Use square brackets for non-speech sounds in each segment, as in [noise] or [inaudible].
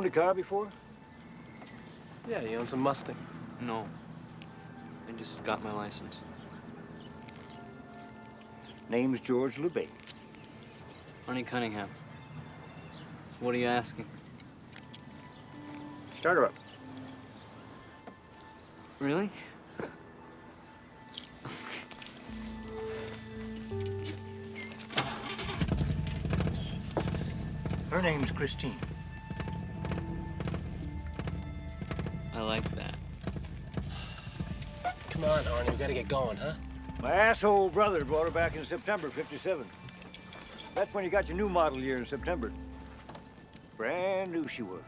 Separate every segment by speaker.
Speaker 1: You ever owned a car before?
Speaker 2: Yeah, he owns a Mustang.
Speaker 3: No. I just got my license.
Speaker 1: Name's George LeBay.
Speaker 3: Honey Cunningham. What are you asking?
Speaker 1: Start her up.
Speaker 3: Really?
Speaker 1: Her name's Christine.
Speaker 3: Like that.
Speaker 2: Come on, Arnie, we gotta get going, huh?
Speaker 1: My asshole brother brought her back in September 57. That's when you got your new model year in September. Brand new she was.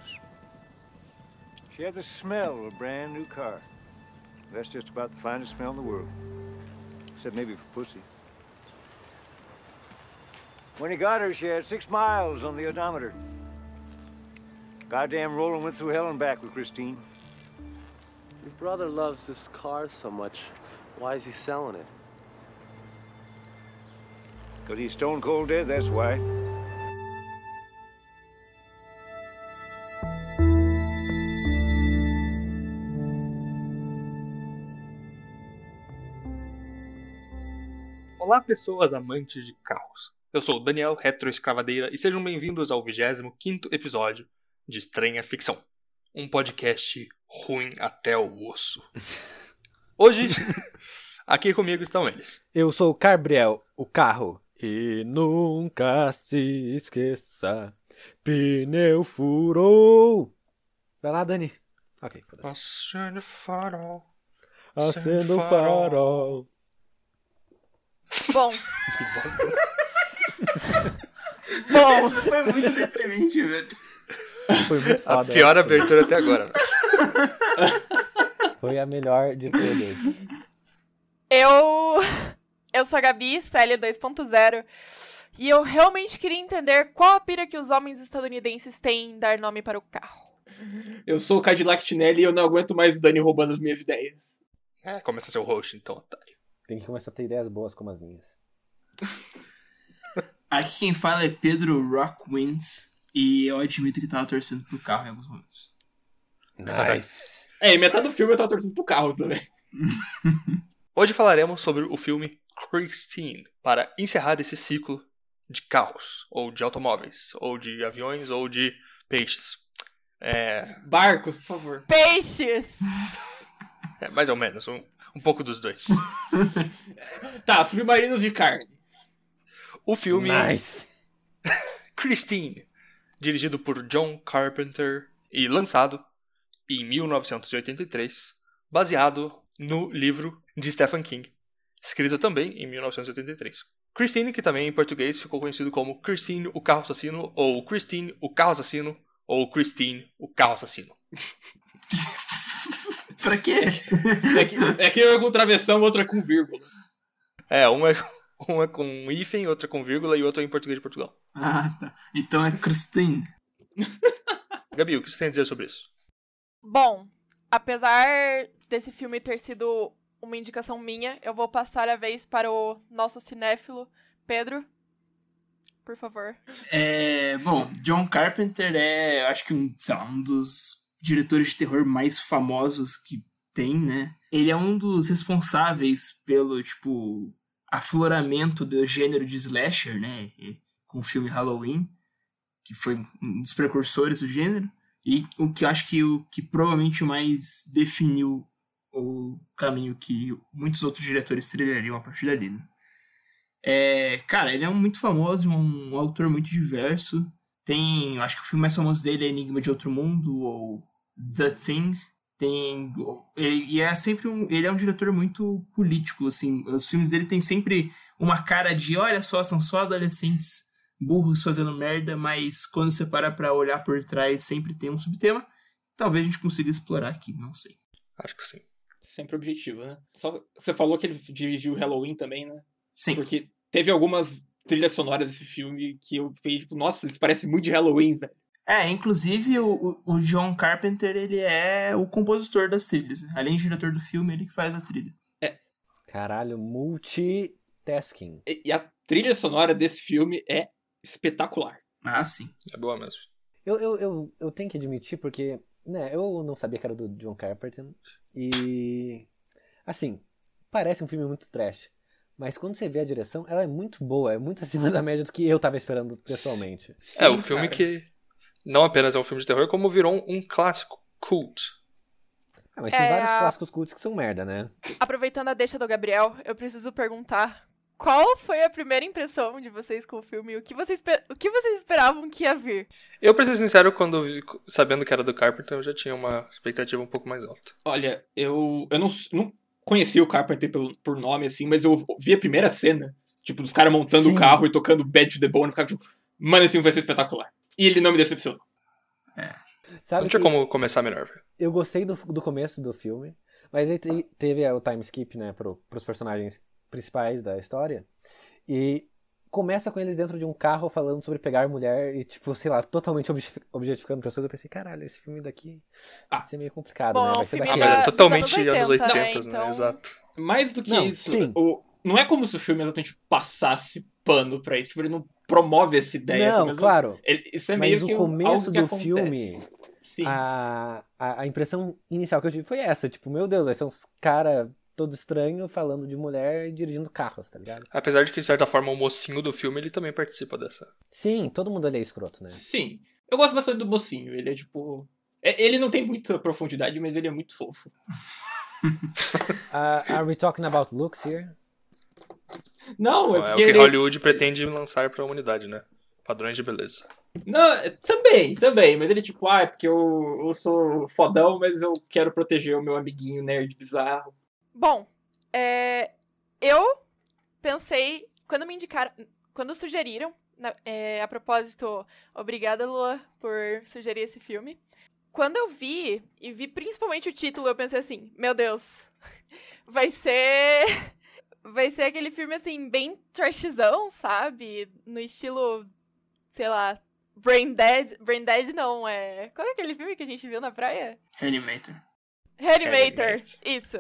Speaker 1: She had the smell of a brand new car. That's just about the finest smell in the world. Except maybe for pussy. When he got her, she had six miles on the odometer. Goddamn rolling went through hell and back with Christine.
Speaker 2: Your brother loves this car so much. Why is he selling it?
Speaker 1: Because he's stone cold dead, that's why.
Speaker 4: Olá, pessoas amantes de carros. Eu sou o Daniel Retroescavadeira e sejam bem-vindos ao 25 episódio de Estranha Ficção, um podcast ruim até o osso. Hoje, [laughs] aqui comigo estão eles.
Speaker 5: Eu sou o Carbriel, o carro. E nunca se esqueça, pneu furou. Vai lá, Dani. Ok.
Speaker 4: Acende o farol.
Speaker 5: Acenda o
Speaker 4: farol.
Speaker 5: farol.
Speaker 6: Bom. [laughs] Bom,
Speaker 7: Isso foi muito deprimente, velho.
Speaker 5: Foi muito
Speaker 4: A
Speaker 5: foda.
Speaker 4: pior
Speaker 5: essa,
Speaker 4: abertura até agora. velho. [laughs]
Speaker 5: Foi a melhor de todas.
Speaker 6: eu. Eu sou a Gabi, CL 2.0. E eu realmente queria entender qual a pira que os homens estadunidenses têm em dar nome para o carro.
Speaker 7: Eu sou o Cadillac Tinelli e eu não aguento mais o Dani roubando as minhas ideias.
Speaker 4: É, começa a ser o host, então, otário.
Speaker 5: Tem que começar a ter ideias boas como as minhas.
Speaker 8: Aqui quem fala é Pedro Rockwins e eu admito que tava torcendo pro carro em alguns momentos.
Speaker 5: Nice.
Speaker 7: É, e metade do filme eu tava torcendo pro carro também. [laughs]
Speaker 4: Hoje falaremos sobre o filme Christine, para encerrar esse ciclo de carros, ou de automóveis, ou de aviões, ou de peixes. É,
Speaker 7: Barcos, por favor.
Speaker 6: Peixes!
Speaker 4: é mais ou menos, um, um pouco dos dois. [laughs]
Speaker 7: Tá, submarinos de carne.
Speaker 4: O filme
Speaker 5: Nice. [laughs]
Speaker 4: Christine, dirigido por John Carpenter e lançado em 1983, baseado no livro de Stephen King, escrito também em 1983. Christine, que também em português ficou conhecido como Christine, o carro assassino, ou Christine, o carro assassino, ou Christine, o carro assassino. [laughs]
Speaker 8: Pra quê?
Speaker 7: É que, é que um é com travessão, o outro é com vírgula.
Speaker 4: É, um é, um é com hífen, outro é com vírgula e outro é em português de Portugal.
Speaker 8: Ah, tá. Então é Christine.
Speaker 4: Gabi, o que você tem a dizer sobre isso?
Speaker 6: Bom, apesar desse filme ter sido uma indicação minha, eu vou passar a vez para o nosso cinéfilo, Pedro. Por favor.
Speaker 8: É, bom, John Carpenter é, eu acho que um, lá, um dos diretores de terror mais famosos que tem, né? Ele é um dos responsáveis pelo, tipo, afloramento do gênero de slasher, né? Com o filme Halloween, que foi um dos precursores do gênero. E o que eu acho que o que provavelmente mais definiu o caminho que muitos outros diretores trilhariam a partir dali, né? É, cara, ele é um muito famoso, um, autor muito diverso. Tem, acho que o filme mais famoso dele é Enigma de Outro Mundo ou The Thing. Tem, e é sempre um, ele é um diretor muito político, assim. Os filmes dele tem sempre uma cara de, olha só, são só adolescentes burros fazendo merda, mas quando você para pra olhar por trás, sempre tem um subtema. Talvez a gente consiga explorar aqui, não sei.
Speaker 4: Acho que sim.
Speaker 7: Sempre objetivo, né? Só, você falou que ele dirigiu Halloween também, né?
Speaker 8: Sim.
Speaker 7: Porque teve algumas trilhas sonoras desse filme que eu fiquei tipo, nossa, isso parece muito de Halloween, velho.
Speaker 8: É, inclusive o, o- John Carpenter, ele é o compositor das trilhas. né? Além de diretor do filme, ele que faz a trilha.
Speaker 5: Caralho, multitasking.
Speaker 7: E, e a trilha sonora desse filme é espetacular.
Speaker 8: Ah, sim.
Speaker 4: É boa mesmo.
Speaker 5: Eu, eu, eu, eu tenho que admitir, porque né, eu não sabia que era do John Carpenter. E. Assim, parece um filme muito trash. Mas quando você vê a direção, ela é muito boa, é muito acima da média do que eu tava esperando pessoalmente.
Speaker 4: é,
Speaker 7: Sim,
Speaker 4: o filme
Speaker 7: cara.
Speaker 4: que não apenas é um filme de terror, como virou um, um clássico, cult.
Speaker 5: Ah, mas tem
Speaker 6: É,
Speaker 5: vários
Speaker 6: a-
Speaker 5: clássicos cultos que são merda, né?
Speaker 6: Aproveitando a deixa do Gabriel, eu preciso perguntar qual foi a primeira impressão de vocês com o filme? O que vocês, esper- o que vocês esperavam que ia vir?
Speaker 4: Eu, pra ser sincero, quando eu vi, sabendo que era do Carpenter, eu já tinha uma expectativa um pouco mais alta.
Speaker 7: Olha, eu, eu não, não conhecia o Carpenter pelo, por nome, assim, mas eu vi a primeira cena, tipo, dos caras montando
Speaker 5: Sim.
Speaker 7: o carro e tocando Bad to the Bone, ficava tipo, mano, esse filme vai ser espetacular. E ele não me decepcionou.
Speaker 5: Sabe
Speaker 4: Não tinha como começar melhor, velho.
Speaker 5: eu gostei do, do começo do filme, mas aí te- teve o time skip, né, pro, pros personagens principais da história. E começa com eles dentro de um carro falando sobre pegar mulher e, tipo, sei lá, totalmente obje- objetificando pessoas. Eu pensei, caralho, esse filme daqui
Speaker 7: Ah.
Speaker 5: vai ser meio complicado,
Speaker 6: Bom,
Speaker 5: né? Vai ser
Speaker 6: filme
Speaker 4: Ah, mas é totalmente
Speaker 6: anos
Speaker 4: anos
Speaker 6: 80,
Speaker 4: 80,
Speaker 6: né?
Speaker 4: né?
Speaker 6: Então-
Speaker 4: Exato.
Speaker 7: Mais do que
Speaker 5: Não,
Speaker 7: isso,
Speaker 5: sim.
Speaker 7: o, não é como se o filme exatamente passasse pano pra isso. Tipo, ele não promove essa ideia.
Speaker 5: Não, claro.
Speaker 7: Ele, isso é meio
Speaker 5: Mas
Speaker 7: que
Speaker 5: o começo do
Speaker 7: acontece.
Speaker 5: filme,
Speaker 7: Sim.
Speaker 5: a, a, a impressão inicial que eu tive foi essa, tipo, meu Deus, vai ser uns cara todo estranho falando de mulher e dirigindo carros, tá ligado?
Speaker 4: Apesar de que, de certa forma, o mocinho do filme, ele também participa dessa.
Speaker 5: Sim, todo mundo ali é escroto, né?
Speaker 7: Sim. Eu gosto bastante do mocinho. Ele é tipo. é- Ele não tem muita profundidade, mas ele é muito fofo.
Speaker 5: Uh, [laughs] are we talking about looks here?
Speaker 7: Não, é
Speaker 4: É o
Speaker 7: porque
Speaker 4: que
Speaker 7: ele...
Speaker 4: Hollywood pretende lançar pra humanidade, né? Padrões de beleza.
Speaker 7: Não, é- também, também. Mas ele é tipo, ah, é porque eu, eu sou fodão, mas eu quero proteger o meu amiguinho nerd bizarro.
Speaker 6: Bom, é, eu pensei, quando me indicaram, quando sugeriram, na- é, a propósito, obrigada Lua por sugerir esse filme. Quando eu vi, e vi principalmente o título, eu pensei assim, meu Deus, [laughs] vai ser. Vai ser aquele filme assim, bem trashzão, sabe? No estilo, sei lá, Brain Dead. Brain Dead não, é. Qual é aquele filme que a gente viu na praia?
Speaker 8: Reanimator.
Speaker 6: Reanimator,
Speaker 4: Reanimator.
Speaker 6: isso.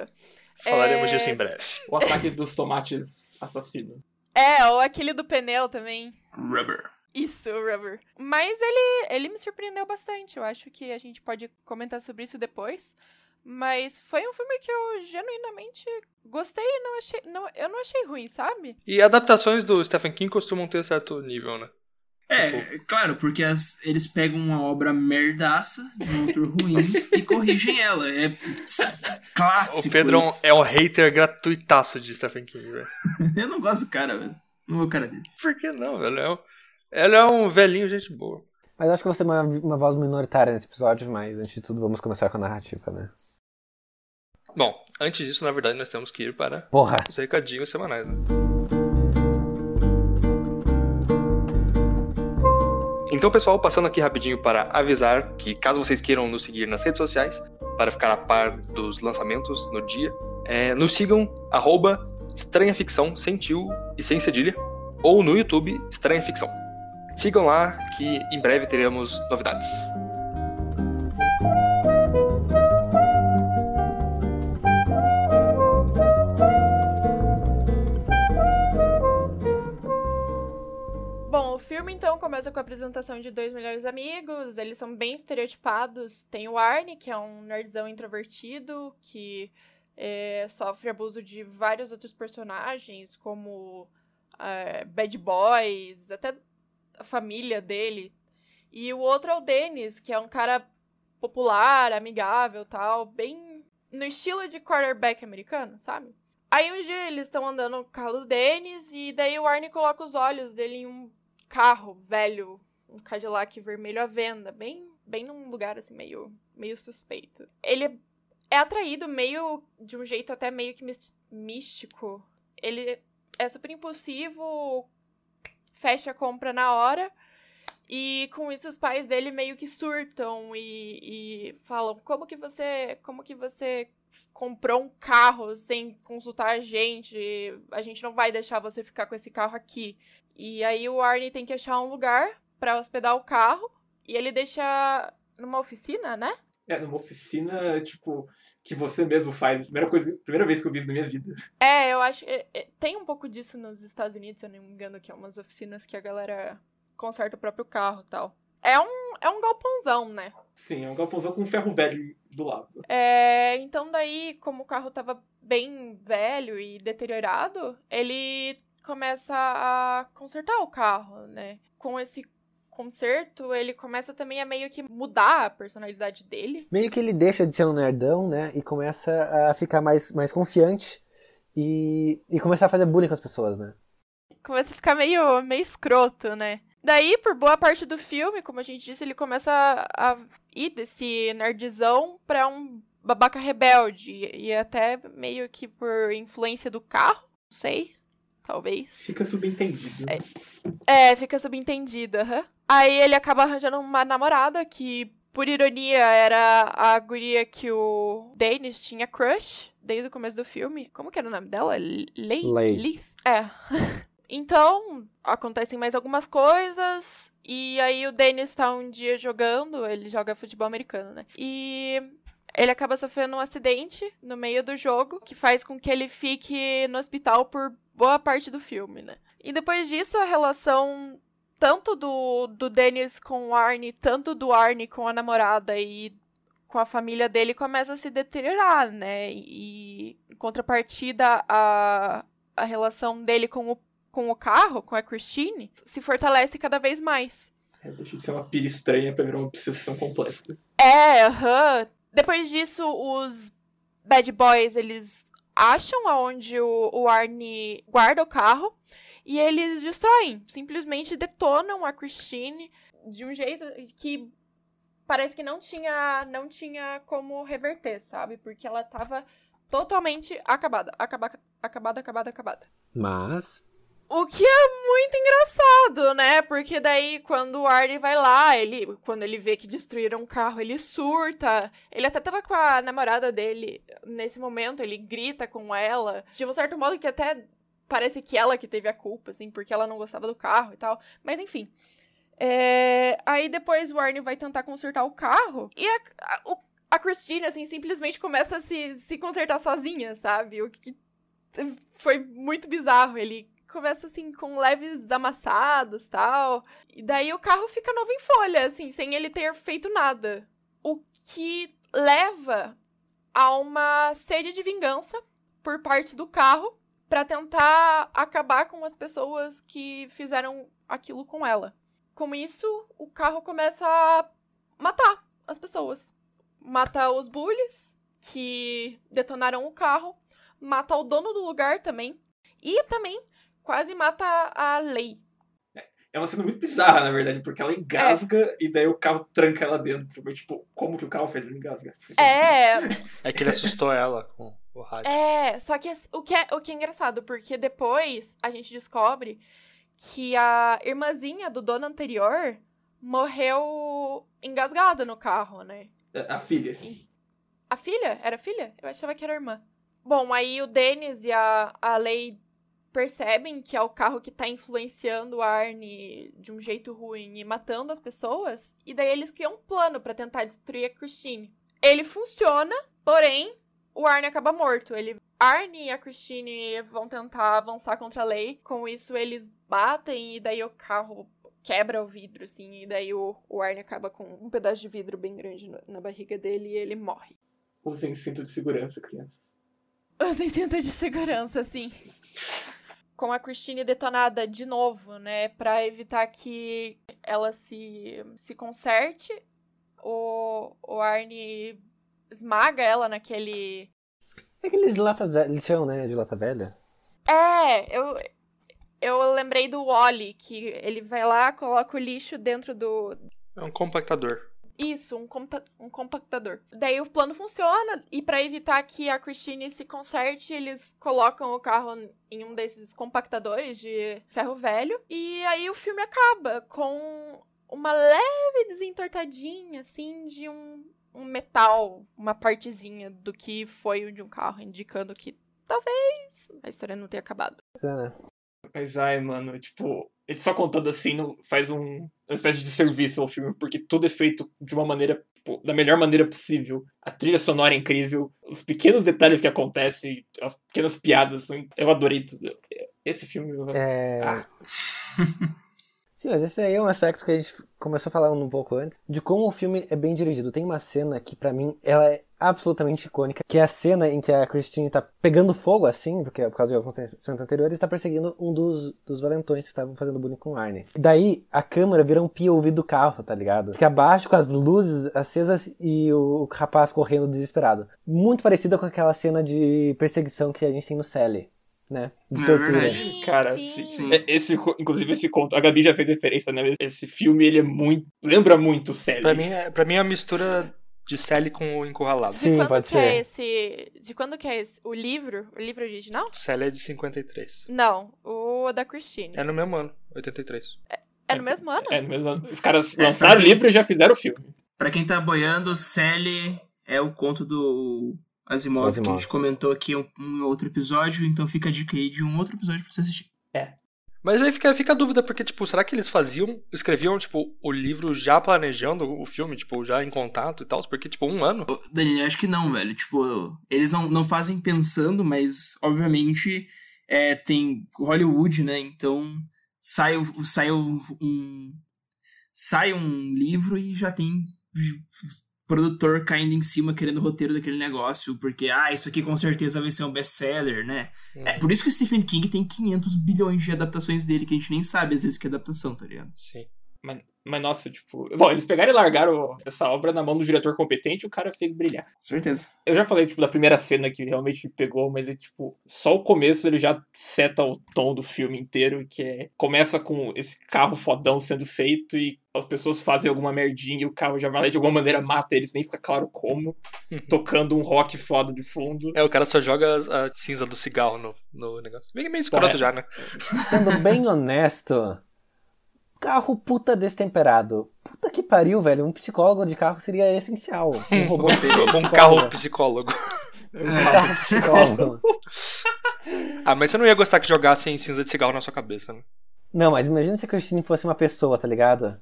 Speaker 4: Falaremos
Speaker 6: É,
Speaker 4: disso em breve.
Speaker 7: O ataque dos tomates assassinos.
Speaker 6: É, ou aquele do pneu também.
Speaker 8: Rubber.
Speaker 6: Isso, o Rubber. Mas ele, ele me surpreendeu bastante. Eu acho que a gente pode comentar sobre isso depois. Mas foi um filme que eu genuinamente gostei e não achei. Não, eu não achei ruim, sabe?
Speaker 4: E adaptações do Stephen King costumam ter certo nível, né?
Speaker 8: É, claro, porque as- eles pegam uma obra merdaça de um autor ruim [laughs] e corrigem ela. É clássico.
Speaker 4: O Pedro
Speaker 8: isso.
Speaker 4: é um hater gratuitaço de Stephen King, velho. [laughs]
Speaker 8: Eu não gosto do cara, velho. Não vou cara dele.
Speaker 4: Por que não, velho? É um- Ele é um velhinho, gente boa.
Speaker 5: Mas acho que você é uma, uma voz minoritária nesse episódio, mas antes de tudo vamos começar com a narrativa, né?
Speaker 4: Bom, antes disso, na verdade, nós temos que ir para
Speaker 5: Porra!
Speaker 4: os recadinhos semanais, né? Então, pessoal, passando aqui rapidinho para avisar que caso vocês queiram nos seguir nas redes sociais, para ficar a par dos lançamentos no dia, é, nos sigam, arroba Estranha Ficção, sem tio e sem cedilha, ou no YouTube Estranha Ficção. Sigam lá que em breve teremos novidades.
Speaker 6: Filme então começa com a apresentação de dois melhores amigos. Eles são bem estereotipados. Tem o Arnie, que é um nerdzão introvertido, que é, sofre abuso de vários outros personagens, como é, Bad Boys, até a família dele. E o outro é o Dennis, que é um cara popular, amigável tal, bem no estilo de quarterback americano, sabe? Aí um dia eles estão andando no carro do Dennis e daí o Arnie coloca os olhos dele em um carro velho, um Cadillac vermelho à venda, bem, bem num lugar assim meio, meio suspeito. Ele é atraído meio de um jeito até meio que místico. Ele é super impulsivo, fecha a compra na hora. E com isso os pais dele meio que surtam e, e falam como que você, como que você comprou um carro sem consultar a gente? A gente não vai deixar você ficar com esse carro aqui. E aí o Arnie tem que achar um lugar pra hospedar o carro e ele deixa numa oficina, né?
Speaker 7: É, numa oficina, tipo, que você mesmo faz. Primeira, coisa, primeira vez que eu vi isso na minha vida.
Speaker 6: É, eu acho. é, é, tem um pouco disso nos Estados Unidos, se eu não me engano, que é umas oficinas que a galera conserta o próprio carro e tal. É um, é um galpãozão, né?
Speaker 7: Sim, é um galpãozão com um ferro velho do lado.
Speaker 6: É, então daí, como o carro tava bem velho e deteriorado, ele começa a consertar o carro, né? Com esse conserto, ele começa também a meio que mudar a personalidade dele.
Speaker 5: Meio que ele deixa de ser um nerdão, né? E começa a ficar mais, mais confiante e, e começar a fazer bullying com as pessoas, né?
Speaker 6: Começa a ficar meio, meio escroto, né? Daí, por boa parte do filme, como a gente disse, ele começa a ir desse nerdzão pra um babaca rebelde. E até meio que por influência do carro, não sei. Talvez.
Speaker 7: Fica subentendido.
Speaker 6: É, é fica subentendido, aham. Aí ele acaba arranjando uma namorada que, por ironia, era a guria que o Dennis tinha crush desde o começo do filme. Como que era o nome dela? Lei?
Speaker 5: Lei.
Speaker 6: Leith? É. [laughs] então, acontecem mais algumas coisas. E aí o Dennis tá um dia jogando, ele joga futebol americano, né? E ele acaba sofrendo um acidente no meio do jogo, que faz com que ele fique no hospital por boa parte do filme, né? E depois disso, a relação tanto do, do Dennis com o Arnie, tanto do Arnie com a namorada e com a família dele começa a se deteriorar, né? E em contrapartida, a, a relação dele com o, com o carro, com a Christine, se fortalece cada vez mais.
Speaker 7: É, deixa de ser uma pira estranha pra virar uma obsessão completa.
Speaker 6: É, aham. Depois disso, os bad boys, eles acham aonde o, o Arnie guarda o carro e eles destroem, simplesmente detonam a Christine de um jeito que parece que não tinha não tinha como reverter, sabe? Porque ela tava totalmente acabada, acabada, acabada, acabada, acabada.
Speaker 5: Mas
Speaker 6: O que é muito engraçado, né? Porque daí quando o Arnie vai lá, ele quando ele vê que destruíram o carro, ele surta. Ele até tava com a namorada dele nesse momento, ele grita com ela, de um certo modo que até parece que ela que teve a culpa, assim, porque ela não gostava do carro e tal. Mas enfim. É, Aí depois o Arnie vai tentar consertar o carro e a, a, a Christine, assim, simplesmente começa a se, se consertar sozinha, sabe? O que foi muito bizarro. Ele começa, assim, com leves amassados tal. E daí o carro fica novo em folha, assim, sem ele ter feito nada. O que leva a uma sede de vingança por parte do carro para tentar acabar com as pessoas que fizeram aquilo com ela. Com isso, o carro começa a matar as pessoas. Mata os bullies que detonaram o carro, mata o dono do lugar também e também quase mata a lei.
Speaker 7: É uma cena muito bizarra, na verdade, porque ela engasga e daí o carro tranca ela dentro. Mas, tipo, como que o carro fez ela engasgar?
Speaker 6: É,
Speaker 4: É que ele assustou ela com o rádio.
Speaker 6: É, só que o que é, o que é engraçado, porque depois a gente descobre que a irmãzinha do dono anterior morreu engasgada no carro, né?
Speaker 7: A filha.
Speaker 6: A filha? Era a filha? Eu achava que era a irmã. Bom, aí o Dennis e a, a Lei percebem que é o carro que tá influenciando o Arnie de um jeito ruim e matando as pessoas, e daí eles criam um plano pra tentar destruir a Christine. Ele funciona, porém, o Arnie acaba morto. Ele Arnie e a Christine vão tentar avançar contra a lei. Com isso, eles batem e daí o carro quebra o vidro, assim. E daí o, o Arnie acaba com um pedaço de vidro bem grande no- na barriga dele e ele morre.
Speaker 7: Usem cinto de segurança, crianças.
Speaker 6: Usem cinto de segurança, assim. Com a Christine detonada de novo, né? Pra evitar que ela se, se conserte, o, o Arnie esmaga ela naquele
Speaker 5: Aqueles latas velhas, eles chamam, né, de lata velha?
Speaker 6: É, eu, eu lembrei do Wally, que ele vai lá, coloca o lixo dentro do.
Speaker 4: É um compactador.
Speaker 6: Isso, um, compa- um compactador. Daí o plano funciona, e pra evitar que a Christine se conserte, eles colocam o carro em um desses compactadores de ferro velho. E aí o filme acaba com uma leve desentortadinha, assim, de um, um metal, uma partezinha do que foi de um carro, indicando que talvez a história não tenha acabado.
Speaker 5: É, né?
Speaker 7: Mas ai, mano, tipo, ele só contando assim não faz um, uma espécie de serviço ao filme, porque tudo é feito de uma maneira, tipo, da melhor maneira possível. A trilha sonora é incrível, os pequenos detalhes que acontecem, as pequenas piadas, eu adorei tudo. Esse filme. eu-
Speaker 5: É...
Speaker 7: Ah. [laughs]
Speaker 5: Sim, mas esse aí é um aspecto que a gente começou a falar um pouco antes, de como o filme é bem dirigido. Tem uma cena que, pra mim, ela é absolutamente icônica, que é a cena em que a Christine tá pegando fogo, assim, porque por causa de acontecimentos anteriores, tá perseguindo um dos, dos valentões que estavam fazendo bullying com o Arnie. Daí, a câmera vira um POV do carro, tá ligado? Fica abaixo com as luzes acesas e o rapaz correndo desesperado. Muito parecida com aquela cena de perseguição que a gente tem no Sally. Né? De
Speaker 8: É
Speaker 5: tortura.
Speaker 6: Sim,
Speaker 7: Cara,
Speaker 6: sim.
Speaker 7: sim. É, Esse, inclusive esse conto, a Gabi já fez referência, né? Esse filme, ele é muito. Lembra muito Sally.
Speaker 4: Pra mim, é, pra mim é uma mistura de Sally com o Encurralado.
Speaker 6: De
Speaker 5: Sim,
Speaker 6: quando
Speaker 5: pode
Speaker 6: que é
Speaker 5: ser.
Speaker 6: esse. De quando que é esse? O livro? O livro original?
Speaker 4: Sally é de 53.
Speaker 6: Não, o da Christine.
Speaker 4: É no mesmo ano, 83.
Speaker 6: É no mesmo ano?
Speaker 7: É, no mesmo ano. Os caras
Speaker 8: É,
Speaker 7: lançaram o livro e já fizeram o filme.
Speaker 8: Pra quem tá boiando, Sally é o conto do Asimov,
Speaker 5: Asimov.
Speaker 8: que a gente comentou aqui em um, um outro episódio, então fica a dica aí de um outro episódio pra você assistir.
Speaker 4: Mas aí fica, fica a dúvida, porque, tipo, será que eles faziam, escreviam, tipo, o livro já planejando o filme, tipo, já em contato e tal? Porque, tipo, um ano.
Speaker 8: Dani, acho que não, velho. Tipo, eles não, não fazem pensando, mas obviamente é, tem Hollywood, né? Então sai, sai um. Sai um livro e já tem produtor caindo em cima querendo o roteiro daquele negócio, porque, ah, isso aqui com certeza vai ser um best-seller, né? É por isso que o Stephen King tem 500 bilhões de adaptações dele que a gente nem sabe às vezes que é adaptação, tá ligado?
Speaker 4: Sim.
Speaker 7: Mas, mas, nossa, tipo. Bom, eles pegaram e largaram essa obra na mão do diretor competente e o cara fez brilhar.
Speaker 8: Com certeza.
Speaker 7: Eu já falei, tipo, da primeira cena que realmente me pegou, mas é tipo, só o começo ele já seta o tom do filme inteiro, que é. Começa com esse carro fodão sendo feito e as pessoas fazem alguma merdinha e o carro já vai lá e de alguma maneira mata eles, nem fica claro como, tocando um rock foda de fundo.
Speaker 4: É, o cara só joga a, cinza do cigarro no, no negócio. Meio, meio escroto
Speaker 7: É.
Speaker 4: já, né?
Speaker 5: Sendo bem honesto, carro puta destemperado. Puta que pariu, velho. Um psicólogo de carro seria essencial. Um [laughs] robô seria
Speaker 4: Um
Speaker 5: psicólogo.
Speaker 4: carro psicólogo.
Speaker 5: Um carro [laughs] psicólogo. [laughs]
Speaker 4: Ah, mas você não ia gostar que jogassem cinza de cigarro na sua cabeça, né?
Speaker 5: Não, mas imagina se a Christine fosse uma pessoa, tá ligado?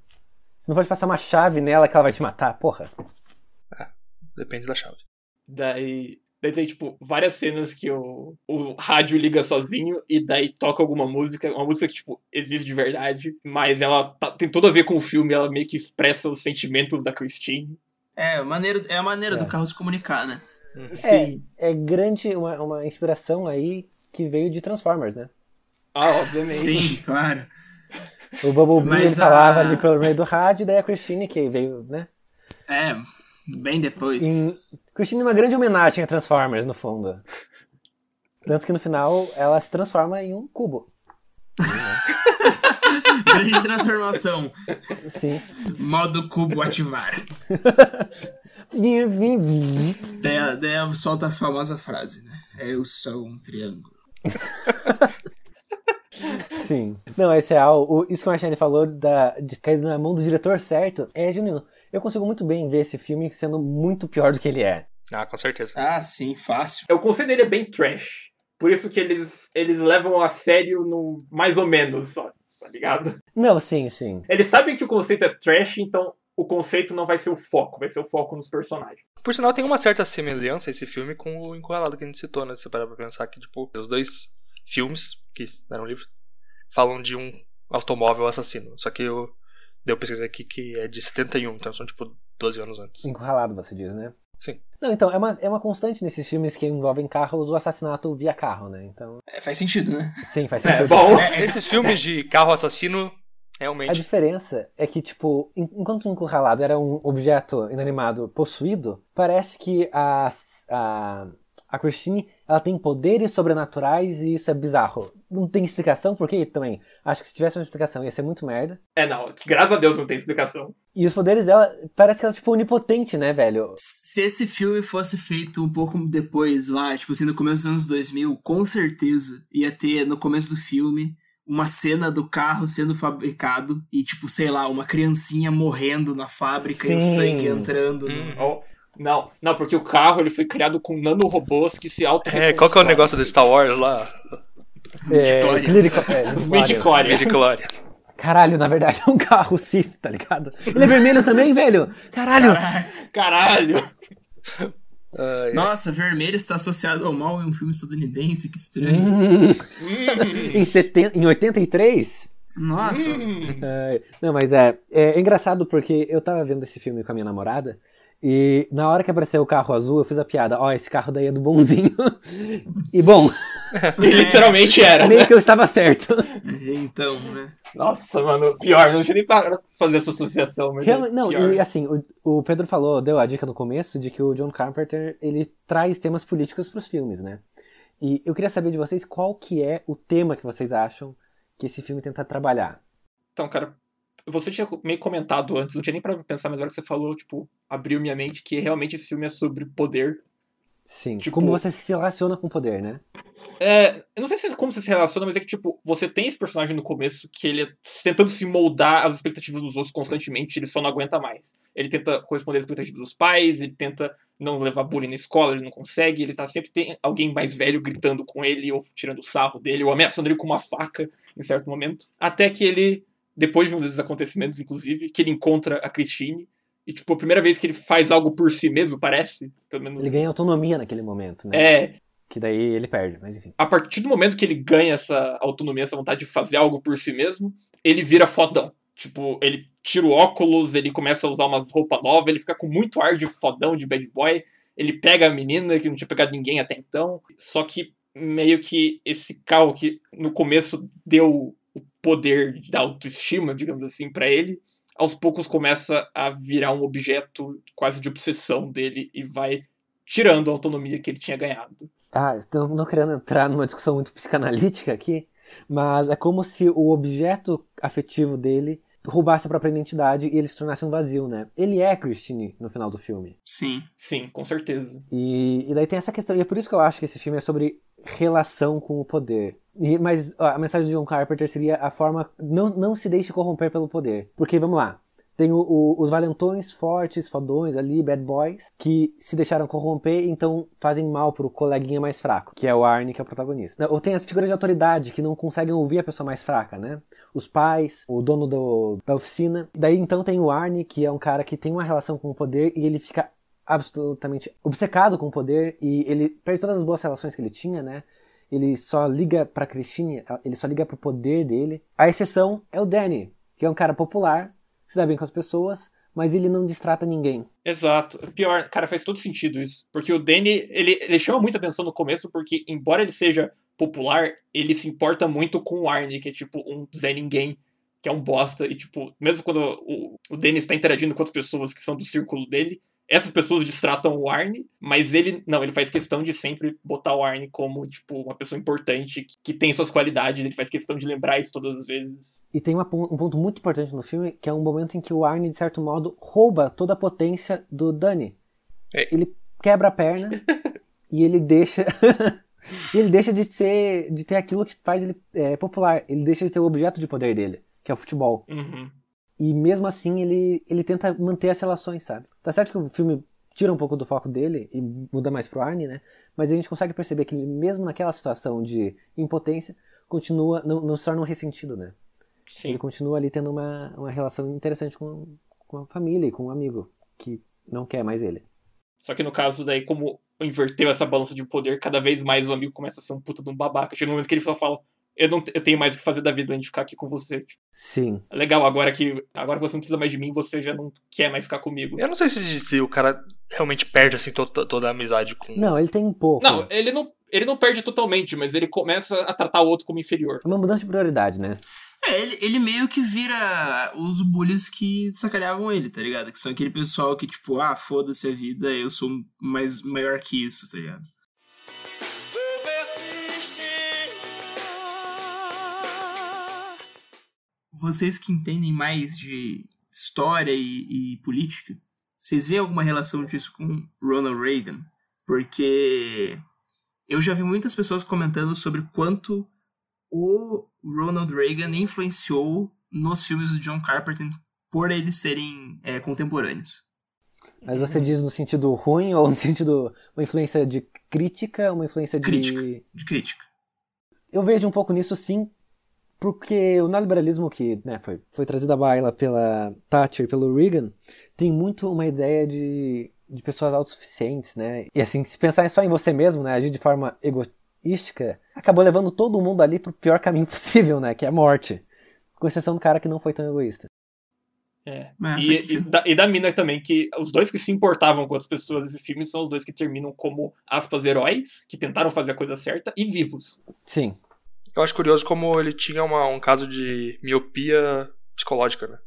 Speaker 5: Você não pode passar uma chave nela que ela vai te matar, porra.
Speaker 4: Depende da chave.
Speaker 7: Daí. Daí tem, tipo, várias cenas que o, o rádio liga sozinho e daí toca alguma música, uma música que, tipo, existe de verdade, mas ela tá- tem tudo a ver com o filme, ela meio que expressa os sentimentos da Christine.
Speaker 8: É, maneiro, é a maneira
Speaker 5: É.
Speaker 8: do carro se comunicar, né?
Speaker 7: Sim.
Speaker 5: É grande, uma, uma inspiração aí que veio de Transformers, né?
Speaker 7: Ah, obviamente.
Speaker 8: Sim, claro.
Speaker 5: O Bumblebee
Speaker 8: Mas
Speaker 5: ele falava
Speaker 8: a-
Speaker 5: ali pelo meio do rádio, e daí a Christine que veio, né?
Speaker 8: É, bem depois.
Speaker 5: Em... Christine é uma grande homenagem a Transformers, no fundo. Tanto que no final ela se transforma em um cubo. [laughs]
Speaker 8: Grande transformação.
Speaker 5: Sim.
Speaker 8: Modo cubo ativar. Daí, daí ela solta a famosa frase, né? Eu sou um triângulo.
Speaker 5: Sim. Não, esse é o, isso que o Marchand falou da, de cair na mão do diretor certo é genuíno. Eu consigo muito bem ver esse filme sendo muito pior do que ele é.
Speaker 4: Ah, com certeza.
Speaker 8: Ah, sim, fácil.
Speaker 7: O conceito dele é bem trash. Por isso que eles, eles levam a sério no mais ou menos só, tá ligado?
Speaker 5: Não, sim, sim.
Speaker 7: Eles sabem que o conceito é trash, então o conceito não vai ser o foco, vai ser o foco nos personagens.
Speaker 4: Por sinal, tem uma certa semelhança esse filme com o Encurralado que a gente citou, né? Se você parar pra pensar que, tipo, os dois filmes, que eram livros, falam de um automóvel assassino. Só que eu deu pesquisa aqui que é de 71, então são, tipo, 12 anos antes.
Speaker 5: Encurralado, você diz, né?
Speaker 4: Sim.
Speaker 5: Não, então, é uma, é uma constante nesses filmes que envolvem carros o assassinato via carro, né? Então,
Speaker 8: É, faz sentido, né?
Speaker 5: sim, faz [laughs]
Speaker 7: É,
Speaker 5: sentido.
Speaker 7: bom.
Speaker 4: Esses filmes de carro assassino,
Speaker 5: A
Speaker 4: realmente.
Speaker 5: diferença é que, tipo, en- enquanto o encurralado era um objeto inanimado possuído, parece que a, a, a Christine ela tem poderes sobrenaturais e isso é bizarro. Não tem explicação por quê também. Acho que se tivesse uma explicação ia ser muito merda.
Speaker 7: É, não, graças a Deus não tem explicação.
Speaker 5: E os poderes dela, parece que ela é, tipo, onipotente, né, velho?
Speaker 8: Se esse filme fosse feito um pouco depois, lá, tipo assim, no começo dos anos 2000, com certeza ia ter no começo do filme uma cena do carro sendo fabricado e, tipo, sei lá, uma criancinha morrendo na fábrica e o
Speaker 5: Sim.
Speaker 8: sangue entrando. no-
Speaker 4: Hum.
Speaker 7: Oh, não, não, porque o carro ele foi criado com nanorobôs que se auto
Speaker 4: É, qual que é o negócio do Star Wars lá?
Speaker 5: É,
Speaker 8: Midichlorians.
Speaker 5: Clinical- é,
Speaker 7: Os
Speaker 5: Midichlorians. Caralho, na verdade é um carro [laughs] Sith, tá ligado? Ele é vermelho também, velho? Caralho!
Speaker 7: Caralho!
Speaker 8: Nossa, vermelho está associado ao mal em um filme estadunidense, que estranho.
Speaker 5: Hum. [laughs] em, seten... em 83?
Speaker 8: Nossa.
Speaker 7: Hum,
Speaker 5: É, não, mas é, é engraçado porque eu tava vendo esse filme com a minha namorada e na hora que apareceu o carro azul eu fiz a piada, ó, esse carro daí é do bonzinho. [laughs] e bom, [laughs]
Speaker 7: literalmente era.
Speaker 5: meio que eu estava certo.
Speaker 8: Então, né?
Speaker 7: Nossa, mano, pior, não tinha nem pra fazer essa associação. Mas
Speaker 5: Realmente, não,
Speaker 7: pior.
Speaker 5: e assim, o, o Pedro falou, deu a dica no começo de que o John Carpenter, ele traz temas políticos pros filmes, né? E eu queria saber de vocês qual que é o tema que vocês acham que esse filme tenta trabalhar.
Speaker 7: Então, cara, você tinha meio comentado antes, não tinha nem pra pensar, mas na hora que você falou, tipo, abriu minha mente que realmente esse filme é sobre poder.
Speaker 5: Sim,
Speaker 7: Tipo-
Speaker 5: como você se relaciona com o poder, né?
Speaker 7: É, eu não sei se, como você se relaciona, mas é que, tipo, você tem esse personagem no começo que ele é tentando se moldar às expectativas dos outros constantemente, ele só não aguenta mais. Ele tenta corresponder às expectativas dos pais, ele tenta não levar bullying na escola, ele não consegue, ele tá sempre tem alguém mais velho gritando com ele, ou tirando o sarro dele, ou ameaçando ele com uma faca em certo momento. Até que ele, depois de um desses acontecimentos, inclusive, que ele encontra a Christine, e, tipo, a primeira vez que ele faz algo por si mesmo, parece, pelo menos.
Speaker 5: Ele ganha autonomia naquele momento, né?
Speaker 7: É,
Speaker 5: Que daí ele perde, mas enfim.
Speaker 7: a partir do momento que ele ganha essa autonomia, essa vontade de fazer algo por si mesmo, ele vira fodão. Tipo, ele tira o óculos, ele começa a usar umas roupas novas, ele fica com muito ar de fodão, de bad boy. Ele pega a menina que não tinha pegado ninguém até então. Só que meio que esse carro que no começo deu poder da autoestima, digamos assim, pra ele, aos poucos começa a virar um objeto quase de obsessão dele e vai tirando a autonomia que ele tinha ganhado.
Speaker 5: Ah, estou não querendo entrar numa discussão muito psicanalítica aqui, mas é como se o objeto afetivo dele roubasse a própria identidade e ele se tornasse um vazio, né? Ele é Christine no final do filme.
Speaker 8: Sim.
Speaker 7: Sim, com certeza.
Speaker 5: E, e daí tem essa questão, e é por isso que eu acho que esse filme é sobre relação com o poder. E- mas ó, a mensagem de John Carpenter seria a forma. Não, não se deixe corromper pelo poder. Porque, vamos lá. Tem o- o- os valentões fortes, fodões ali, bad boys, que se deixaram corromper, então fazem mal pro coleguinha mais fraco, que é o Arnie, que é o protagonista. Ou tem as figuras de autoridade que não conseguem ouvir a pessoa mais fraca, né? Os pais, o dono do- da oficina. Daí então tem o Arnie, que é um cara que tem uma relação com o poder e ele fica absolutamente obcecado com o poder e ele perde todas as boas relações que ele tinha, né? Ele só liga pra Christine, ele só liga pro poder dele. A exceção é o Danny, que é um cara popular, se dá bem com as pessoas, mas ele não distrata ninguém.
Speaker 7: Exato. Pior, cara, faz todo sentido isso. Porque o Danny, ele, ele chama muita atenção no começo, porque, embora ele seja popular, ele se importa muito com o Arnie, que é tipo um Zé Ninguém, que é um bosta. E, tipo, mesmo quando o, o Danny está interagindo com outras pessoas que são do círculo dele, essas pessoas distratam o Arnie, mas ele, não, ele faz questão de sempre botar o Arnie como, tipo, uma pessoa importante, que, que tem suas qualidades, ele faz questão de lembrar isso todas as vezes.
Speaker 5: E tem uma um ponto muito importante no filme, que é um momento em que o Arnie, de certo modo, rouba toda a potência do Danny.
Speaker 4: É.
Speaker 5: Ele quebra a perna [laughs] e ele deixa. [laughs] e ele deixa de ser. de ter aquilo que faz ele é, popular. Ele deixa de ter o objeto de poder dele, que é o futebol.
Speaker 7: Uhum.
Speaker 5: E mesmo assim ele, ele tenta manter as relações, sabe? Tá certo que o filme tira um pouco do foco dele e muda mais pro Arnie, né? Mas a gente consegue perceber que ele, mesmo naquela situação de impotência, continua, não, não se torna um ressentido, né?
Speaker 7: Sim.
Speaker 5: Ele continua ali tendo uma, uma relação interessante com, com a família e com um amigo que não quer mais ele.
Speaker 7: Só que no caso, daí, como inverteu essa balança de poder, cada vez mais o amigo começa a ser um puta de um babaca. Chega um momento que ele só fala: Eu, não, eu tenho mais o que fazer da vida além de ficar aqui com você. Tipo,
Speaker 5: Sim.
Speaker 7: legal, agora que agora que você não precisa mais de mim, você já não quer mais ficar comigo.
Speaker 4: Eu não sei se, se o cara realmente perde assim to- to- toda a amizade com.
Speaker 5: Não, ele tem um pouco.
Speaker 7: Não, ele não, ele não perde totalmente, mas ele começa a tratar o outro como inferior.
Speaker 5: É uma mudança de prioridade, né?
Speaker 8: É, ele, ele meio que vira os bullies que sacaneavam ele, tá ligado? Que são aquele pessoal que, tipo, ah, foda-se a vida, eu sou mais maior que isso, tá ligado? Vocês que entendem mais de história e, e política, vocês veem alguma relação disso com Ronald Reagan? Porque eu já vi muitas pessoas comentando sobre quanto o Ronald Reagan influenciou nos filmes do John Carpenter por eles serem é, contemporâneos.
Speaker 5: Mas você diz no sentido ruim ou no sentido uma influência de crítica, uma influência de
Speaker 8: Crítica. De crítica.
Speaker 5: Eu vejo um pouco nisso sim, porque o neoliberalismo que né, foi, foi trazido à baila pela Thatcher e pelo Reagan tem muito uma ideia de, de pessoas autossuficientes, né? E assim, se pensar só em você mesmo, né, agir de forma egoística, acabou levando todo mundo ali pro pior caminho [laughs] possível, né, que é a morte. Com exceção do cara que não foi tão egoísta.
Speaker 7: É.
Speaker 8: Faz
Speaker 7: E, e, da, e da mina também, que os dois que se importavam com as pessoas desse filme são os dois que terminam como, aspas, heróis, que tentaram fazer a coisa certa, e vivos.
Speaker 5: Sim.
Speaker 4: Eu acho curioso como ele tinha uma- um caso de miopia psicológica, né?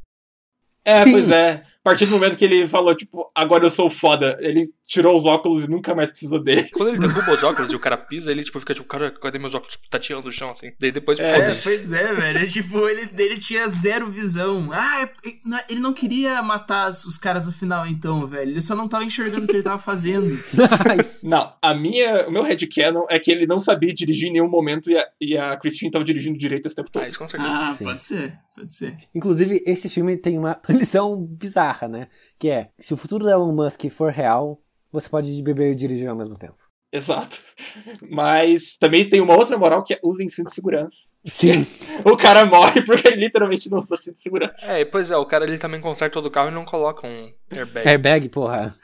Speaker 7: É,
Speaker 5: Sim.
Speaker 7: pois é. A partir do momento que ele falou, tipo, agora eu sou foda, ele tirou os óculos e nunca mais precisou dele.
Speaker 4: Quando ele derruba os [laughs] óculos e o cara pisa, ele tipo fica tipo, cara, cadê meus óculos? Tipo, tateando no chão, assim. Daí depois
Speaker 8: É,
Speaker 4: foda-se.
Speaker 8: pois é, velho. É, tipo, ele, ele tinha zero visão. Ah, é- é- ele não queria matar os caras no final, então, velho. Ele só não tava enxergando o que ele tava fazendo. [laughs]
Speaker 5: Nice.
Speaker 7: Não, a minha, o meu headcanon é que ele não sabia dirigir em nenhum momento e a, e a Christine tava dirigindo direito esse tempo todo.
Speaker 4: Ah, isso com certeza.
Speaker 8: Ah,
Speaker 5: Sim.
Speaker 8: pode ser, pode ser.
Speaker 5: Inclusive, esse filme tem uma [laughs] lição bizarra, né? Que é, se o futuro do Elon Musk for real, você pode beber e dirigir ao mesmo tempo.
Speaker 7: Exato. Mas também tem uma outra moral que é usem cinto de segurança.
Speaker 5: Sim. [laughs]
Speaker 7: O cara morre porque ele literalmente não usa cinto de segurança.
Speaker 4: É, e pois é, o cara ele também conserta todo o carro e não coloca um airbag.
Speaker 5: Airbag, porra.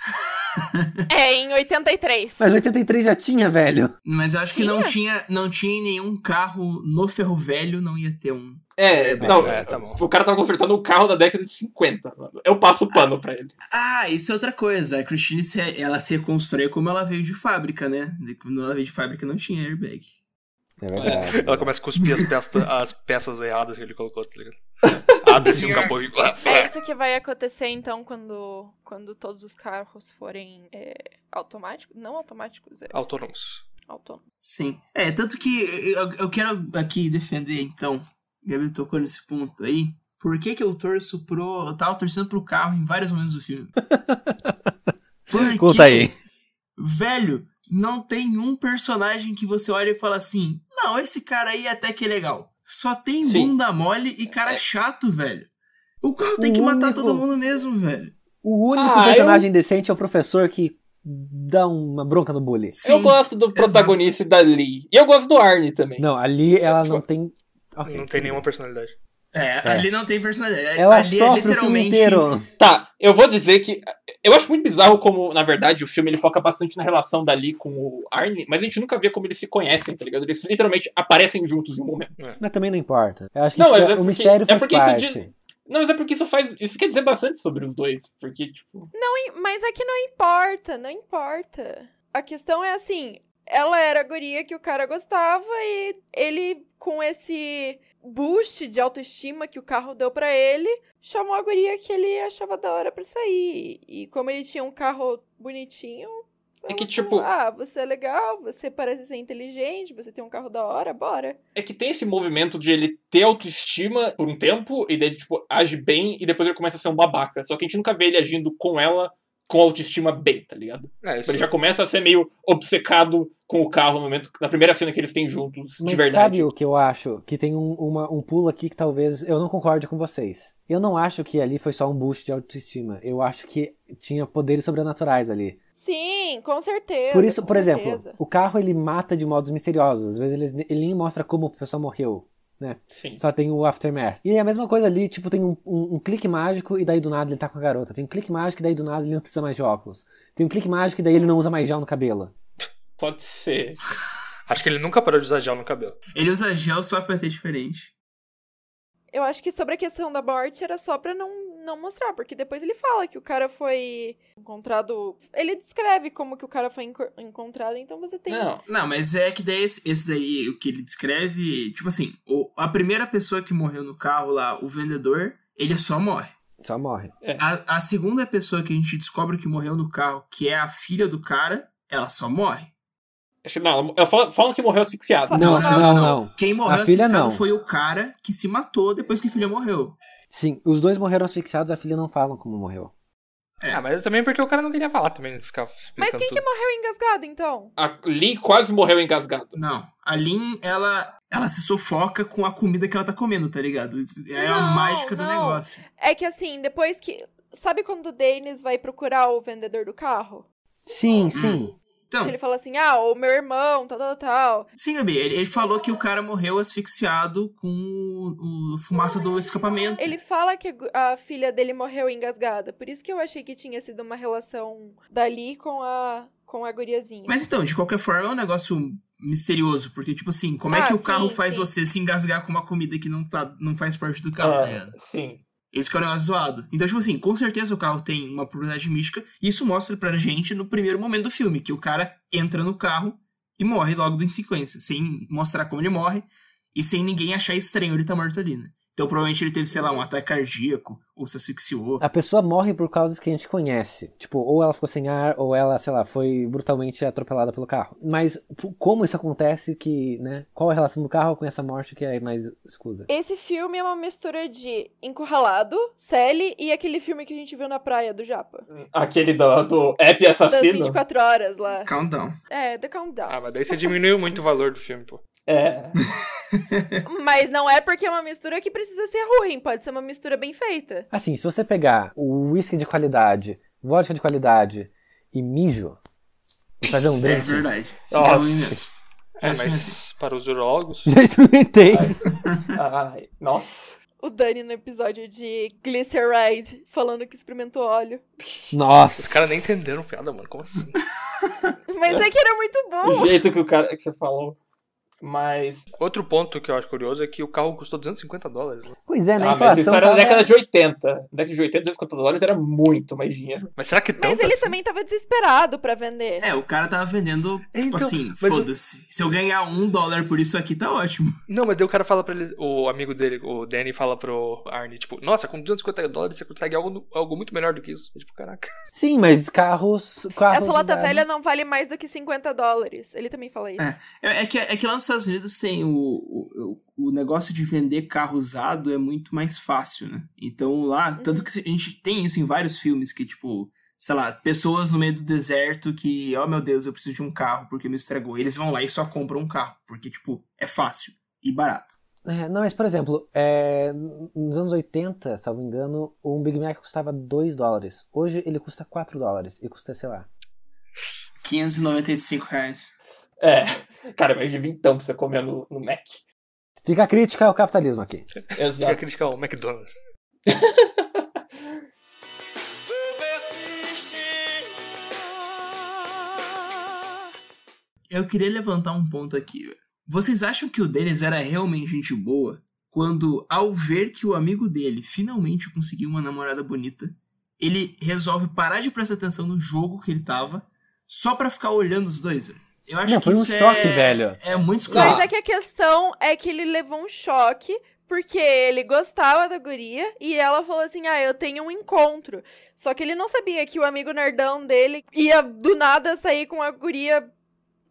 Speaker 5: [laughs]
Speaker 6: É, em 83.
Speaker 5: Mas 83 já tinha, velho.
Speaker 8: Mas eu acho que não tinha, não tinha nenhum carro no ferro velho, não ia ter um.
Speaker 7: É, não,
Speaker 4: é, tá bom.
Speaker 7: o cara tava consertando o carro da década de 50. mano. Eu passo o pano pra ele.
Speaker 8: Ah, isso é outra coisa. A Christine, se- ela se reconstrói como ela veio de fábrica, né? Quando ela veio de fábrica não tinha airbag.
Speaker 5: É verdade.
Speaker 4: Ela começa a cuspir as, peças- as peças erradas que ele colocou, tá ligado? [laughs] Abre assim um capô e.
Speaker 6: É isso que vai acontecer então quando, quando todos os carros forem é, automáticos? Não automáticos, é
Speaker 4: Autônomos.
Speaker 6: autônomos.
Speaker 8: Sim. É, tanto que eu, eu quero aqui defender, então. Gabriel tocou nesse ponto aí. Por que, que eu torço pro. Eu tava torcendo pro carro em vários momentos do filme. [laughs] Porque,
Speaker 5: Conta aí.
Speaker 8: Velho, não tem um personagem que você olha e fala assim: Não, esse cara aí até que é legal. Só tem
Speaker 7: Sim.
Speaker 8: bunda mole e cara chato, velho. O carro tem que matar
Speaker 5: único-
Speaker 8: todo mundo mesmo, velho.
Speaker 5: O único
Speaker 7: Ah,
Speaker 5: personagem decente é o professor que dá uma bronca no bully.
Speaker 8: Sim,
Speaker 7: eu gosto do protagonista da Lee. E eu gosto do Arnie também.
Speaker 5: Não, ali ela não tem. Ok.
Speaker 4: Não tem nenhuma personalidade.
Speaker 8: É, ali não tem personalidade.
Speaker 5: Ela
Speaker 8: ali é
Speaker 5: sofre o filme
Speaker 8: literalmente-
Speaker 5: inteiro.
Speaker 7: Tá, eu vou dizer que. Eu acho muito bizarro como, na verdade, o filme ele foca bastante na relação da Lee com o Arnie, mas a gente nunca vê como eles se conhecem, tá ligado? Eles literalmente aparecem juntos em um momento.
Speaker 5: Mas também não importa. Eu acho que
Speaker 7: Não, é
Speaker 5: o
Speaker 7: porque-
Speaker 5: mistério
Speaker 7: é
Speaker 5: faz
Speaker 7: porque isso
Speaker 5: parte.
Speaker 7: diz- Não, mas é porque isso faz. Isso quer dizer bastante sobre os dois. Porque, tipo.
Speaker 6: Mas é que não importa, não importa. A questão é assim, ela era a guria que o cara gostava e ele, com esse boost de autoestima que o carro deu pra ele, chamou a guria que ele achava da hora pra sair. E como ele tinha um carro bonitinho...
Speaker 7: É que, tipo-
Speaker 6: Ah, você é legal, você parece ser inteligente, você tem um carro da hora, bora.
Speaker 7: É que tem esse movimento de ele ter autoestima por um tempo, e daí tipo, age bem, e depois ele começa a ser um babaca. Só que a gente nunca vê ele agindo com ela com autoestima bem, tá ligado?
Speaker 4: É, isso
Speaker 7: Ele já começa a ser meio obcecado com o carro no momento, na primeira cena que eles têm juntos,
Speaker 5: Mas
Speaker 7: de verdade.
Speaker 5: sabe o que eu acho? Que tem um, uma- um pulo aqui que talvez eu não concorde com vocês. Eu não acho que ali foi só um boost de autoestima. Eu acho que tinha poderes sobrenaturais ali.
Speaker 6: Sim, com certeza.
Speaker 5: Por isso, por exemplo,
Speaker 6: certeza.
Speaker 5: o carro ele mata de modos misteriosos. Às vezes ele, ele nem mostra como a pessoa morreu.
Speaker 7: Sim.
Speaker 5: Só tem o aftermath. E é a mesma coisa ali, tipo, tem um, um- um clique mágico e daí do nada ele tá com a garota. Tem um clique mágico e daí do nada ele não precisa mais de óculos. Tem um clique mágico e daí ele não usa mais gel no cabelo.
Speaker 7: Pode ser.
Speaker 4: Acho que ele nunca parou de usar gel no cabelo.
Speaker 8: Ele usa gel só pra ter diferente.
Speaker 6: Eu acho que sobre a questão da morte era só pra não, não mostrar, porque depois ele fala que o cara foi encontrado. Ele descreve como que o cara foi enco- encontrado, então você tem.
Speaker 7: Não,
Speaker 8: Não, mas é que daí esse, esse daí, o que ele descreve, tipo assim, o- a primeira pessoa que morreu no carro lá, o vendedor, ele só morre.
Speaker 5: Só morre.
Speaker 8: A, a segunda pessoa que a gente descobre que morreu no carro, que é a filha do cara, ela só morre.
Speaker 7: acho que não. Ela fala, falam que morreu asfixiado.
Speaker 5: Não, não, não.
Speaker 8: Quem morreu
Speaker 5: A filha
Speaker 8: asfixiado
Speaker 5: não.
Speaker 8: foi o cara que se matou depois que a filha morreu.
Speaker 5: Sim, os dois morreram asfixiados, a filha não falam como morreu.
Speaker 8: É.
Speaker 4: Ah, mas também porque o cara não queria falar também, ele ficava
Speaker 6: Mas quem que
Speaker 4: tudo.
Speaker 6: morreu engasgado, então?
Speaker 7: A Lee quase morreu engasgado.
Speaker 8: Não, a Lin, ela, ela se sufoca com a comida que ela tá comendo, tá ligado? É a
Speaker 6: Não,
Speaker 8: mágica do
Speaker 6: não.
Speaker 8: negócio.
Speaker 6: É que assim, depois que. Sabe quando o Dennis vai procurar o vendedor do carro?
Speaker 5: Sim, sim.
Speaker 8: Então,
Speaker 6: Ele fala assim: ah, o meu irmão, tal, tal, tal.
Speaker 8: sim, Gabi, ele, ele falou que o cara morreu asfixiado com o, o fumaça do escapamento.
Speaker 6: Ele fala que a filha dele morreu engasgada. Por isso que eu achei que tinha sido uma relação dali com a, com a guriazinha.
Speaker 8: Mas então, de qualquer forma, é um negócio misterioso, porque, tipo assim, como é
Speaker 6: Ah,
Speaker 8: que o
Speaker 6: sim,
Speaker 8: carro faz
Speaker 6: sim.
Speaker 8: você se engasgar com uma comida que não, tá, não faz parte do carro, tá
Speaker 7: Ah,
Speaker 8: ligado?
Speaker 7: sim.
Speaker 8: Esse que é o negócio zoado. Então, tipo assim, com certeza o carro tem uma propriedade mística, e isso mostra pra gente no primeiro momento do filme, que o cara entra no carro e morre logo em sequência, sem mostrar como ele morre, e sem ninguém achar estranho ele tá morto ali, né? Então provavelmente ele teve, sei lá, um ataque cardíaco, ou se asfixiou.
Speaker 5: A pessoa morre por causas que a gente conhece. Tipo, ou ela ficou sem ar, ou ela, sei lá, foi brutalmente atropelada pelo carro. Mas como isso acontece que, né? Qual a relação do carro com essa morte que é mais escusa?
Speaker 6: Esse filme é uma mistura de Encurralado, Sally e aquele filme que a gente viu na praia do Japa.
Speaker 7: Aquele do, do app
Speaker 6: Das
Speaker 7: assassino.
Speaker 6: 24 horas lá.
Speaker 8: Countdown.
Speaker 6: É, The Countdown.
Speaker 4: Ah, mas daí você diminuiu muito o valor do filme, pô.
Speaker 7: É. [laughs]
Speaker 6: Mas não é porque é uma mistura que precisa ser ruim, pode ser uma mistura bem feita.
Speaker 5: Assim, se você pegar o whisky de qualidade, vodka de qualidade e mijo, e fazer um
Speaker 8: É
Speaker 5: drink.
Speaker 8: verdade. Fica
Speaker 7: Nossa.
Speaker 4: É, mas para os urologos. [laughs]
Speaker 5: Já experimentei.
Speaker 7: Ai, nossa.
Speaker 6: O Dani no episódio de Glyceride falando que experimentou óleo.
Speaker 5: Nossa.
Speaker 4: Os caras nem entenderam piada, mano. Como assim? [laughs]
Speaker 6: Mas é que era muito
Speaker 7: O
Speaker 6: bom.
Speaker 7: jeito que o cara que você falou. Mas.
Speaker 4: Outro ponto que eu acho curioso é que o carro custou 250 dólares. né?
Speaker 5: Pois é, né?
Speaker 7: Ah, mas isso era na década de 80. Na década de 80, 250 dólares era muito mais dinheiro.
Speaker 4: Mas será que tanto
Speaker 6: Mas ele
Speaker 4: assim?
Speaker 6: também tava desesperado pra vender.
Speaker 8: É, o cara tava vendendo, tipo
Speaker 4: Então,
Speaker 8: assim,
Speaker 4: mas eu-
Speaker 8: foda-se. Se eu ganhar um dólar por isso aqui, tá ótimo.
Speaker 4: Não, mas daí o cara fala pra ele, o amigo dele, o Danny, fala pro Arnie, tipo, nossa, com 250 dólares você consegue algo, algo muito melhor do que isso. Eu, tipo, caraca.
Speaker 5: Sim, mas carros. carros
Speaker 6: Essa lata
Speaker 5: usados-
Speaker 6: velha não vale mais do que 50 dólares. Ele também fala isso.
Speaker 8: É. É, é que, é que lá nos Estados Unidos tem o, o, o negócio de vender carro usado é muito mais fácil, né? Então lá, tanto que a gente tem isso em vários filmes que, tipo, sei lá, pessoas no meio do deserto que, oh meu Deus, eu preciso de um carro porque me estragou. Eles vão lá e só compram um carro, porque, tipo, é fácil e barato.
Speaker 5: É, não, mas por exemplo, é, nos anos 80, salvo engano, um Big Mac custava 2 dólares. Hoje ele custa 4 dólares. E custa, sei lá.
Speaker 8: 595 reais.
Speaker 7: É. Cara, mais de vintão pra você comer no, no Mac.
Speaker 5: Fica a crítica ao capitalismo aqui. [laughs]
Speaker 7: Exato.
Speaker 4: criticar o McDonald's. [laughs]
Speaker 8: Eu queria levantar um ponto aqui. Vocês acham que o Dennis era realmente gente boa quando, ao ver que o amigo dele finalmente conseguiu uma namorada bonita, ele resolve parar de prestar atenção no jogo que ele tava só pra ficar olhando os dois? Eu acho
Speaker 5: Não,
Speaker 8: que
Speaker 5: foi um choque,
Speaker 8: é...
Speaker 5: velho.
Speaker 8: É muito
Speaker 6: Mas
Speaker 8: escroto.
Speaker 6: é que a questão é que ele levou um choque porque ele gostava da guria e ela falou assim: Ah, eu tenho um encontro. Só que ele não sabia que o amigo nerdão dele ia do nada sair com a guria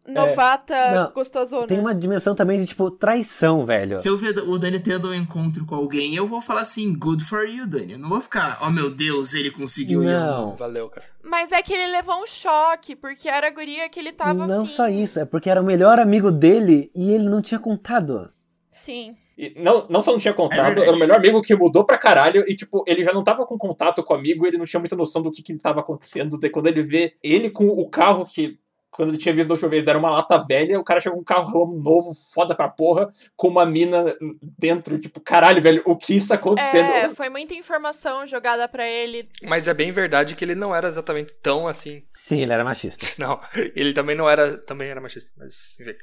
Speaker 6: novata,
Speaker 5: Não,
Speaker 6: gostosona.
Speaker 5: Tem uma dimensão também de, tipo, traição, velho.
Speaker 8: Se eu ver o Dani tendo um encontro com alguém, eu vou falar assim, good for you, Dani. Eu não vou ficar, oh meu Deus, ele conseguiu eu
Speaker 5: Não.
Speaker 4: Valeu, cara.
Speaker 6: Mas é que ele levou um choque, porque era a guria que ele tava
Speaker 5: Não
Speaker 6: afim.
Speaker 5: só isso, é porque era o melhor amigo dele e ele não tinha contado.
Speaker 6: Sim.
Speaker 7: E não, não só não tinha
Speaker 8: É
Speaker 7: contato,
Speaker 8: verdade.
Speaker 7: era o melhor amigo que mudou pra caralho. E, tipo, ele já não tava com contato com o amigo, ele não tinha muita noção do que, que tava acontecendo. Daí quando ele vê ele com o carro que. Quando ele tinha visto da última vez, era uma lata velha, o cara chegou com um carro novo, foda pra porra, com uma mina dentro, tipo, caralho, velho, o que está acontecendo?
Speaker 6: É, foi muita informação jogada pra ele.
Speaker 4: Mas é bem verdade que ele não era exatamente tão assim.
Speaker 5: Sim, ele era machista. [laughs]
Speaker 4: Não, ele também não era. Também era machista, mas enfim.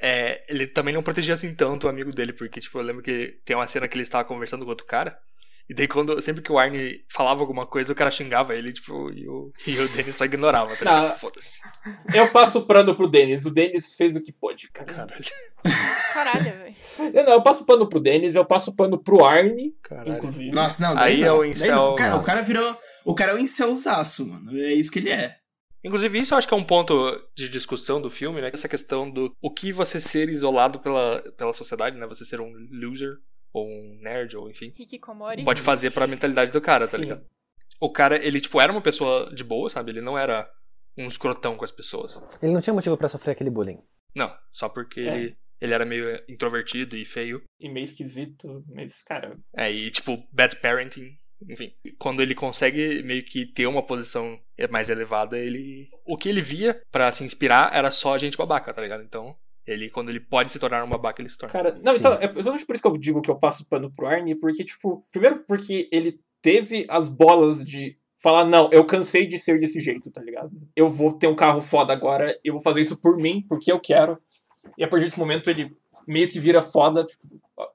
Speaker 4: É, ele também não protegia assim tanto o amigo dele, porque, tipo, eu lembro que tem uma cena que ele estava conversando com outro cara. E daí, quando, sempre que o Arnie falava alguma coisa, o cara xingava ele, tipo, e o, e o Dennis só ignorava, tá ligado?
Speaker 7: Não.
Speaker 4: Foda-se.
Speaker 7: Eu passo pano pro Denis, o Denis fez o que pôde, cara.
Speaker 4: Caralho.
Speaker 6: Caralho, [laughs] velho.
Speaker 7: Eu, não, eu passo pano pro Denis, eu passo pano pro Arnie,
Speaker 4: Caralho.
Speaker 7: inclusive.
Speaker 8: Nossa, não,
Speaker 4: Aí
Speaker 8: daí
Speaker 4: é
Speaker 8: não.
Speaker 4: o
Speaker 8: Daí
Speaker 4: incel,
Speaker 8: não. Cara,
Speaker 5: não.
Speaker 8: o cara virou. O cara é o incelzaço, mano. É isso que ele é.
Speaker 4: Inclusive, isso eu acho que é um ponto de discussão do filme, né? Essa questão do o que você ser isolado pela, pela sociedade, né? Você ser um loser, ou um nerd, ou enfim,
Speaker 6: Hikikomori.
Speaker 4: pode fazer pra mentalidade do cara, tá
Speaker 7: Sim.
Speaker 4: ligado? O cara, ele, tipo, era uma pessoa de boa, sabe? Ele não era um escrotão com as pessoas.
Speaker 5: Ele não tinha motivo pra sofrer aquele bullying.
Speaker 4: Não, só porque
Speaker 7: É.
Speaker 4: ele, ele era meio introvertido e feio.
Speaker 7: E meio esquisito, mas, cara,
Speaker 4: É, e, tipo, bad parenting. Enfim, quando ele consegue meio que ter uma posição mais elevada, ele. O que ele via pra se inspirar era só gente babaca, tá ligado? Então, ele, quando ele pode se tornar um babaca, ele se torna.
Speaker 7: Cara, não,
Speaker 5: Sim.
Speaker 7: então, é exatamente por isso que eu digo que eu passo pano pro Arnie, porque, tipo, primeiro porque ele teve as bolas de falar, não, eu cansei de ser desse jeito, tá ligado? Eu vou ter um carro foda agora, eu vou fazer isso por mim, porque eu quero. E a partir desse momento ele meio que vira foda,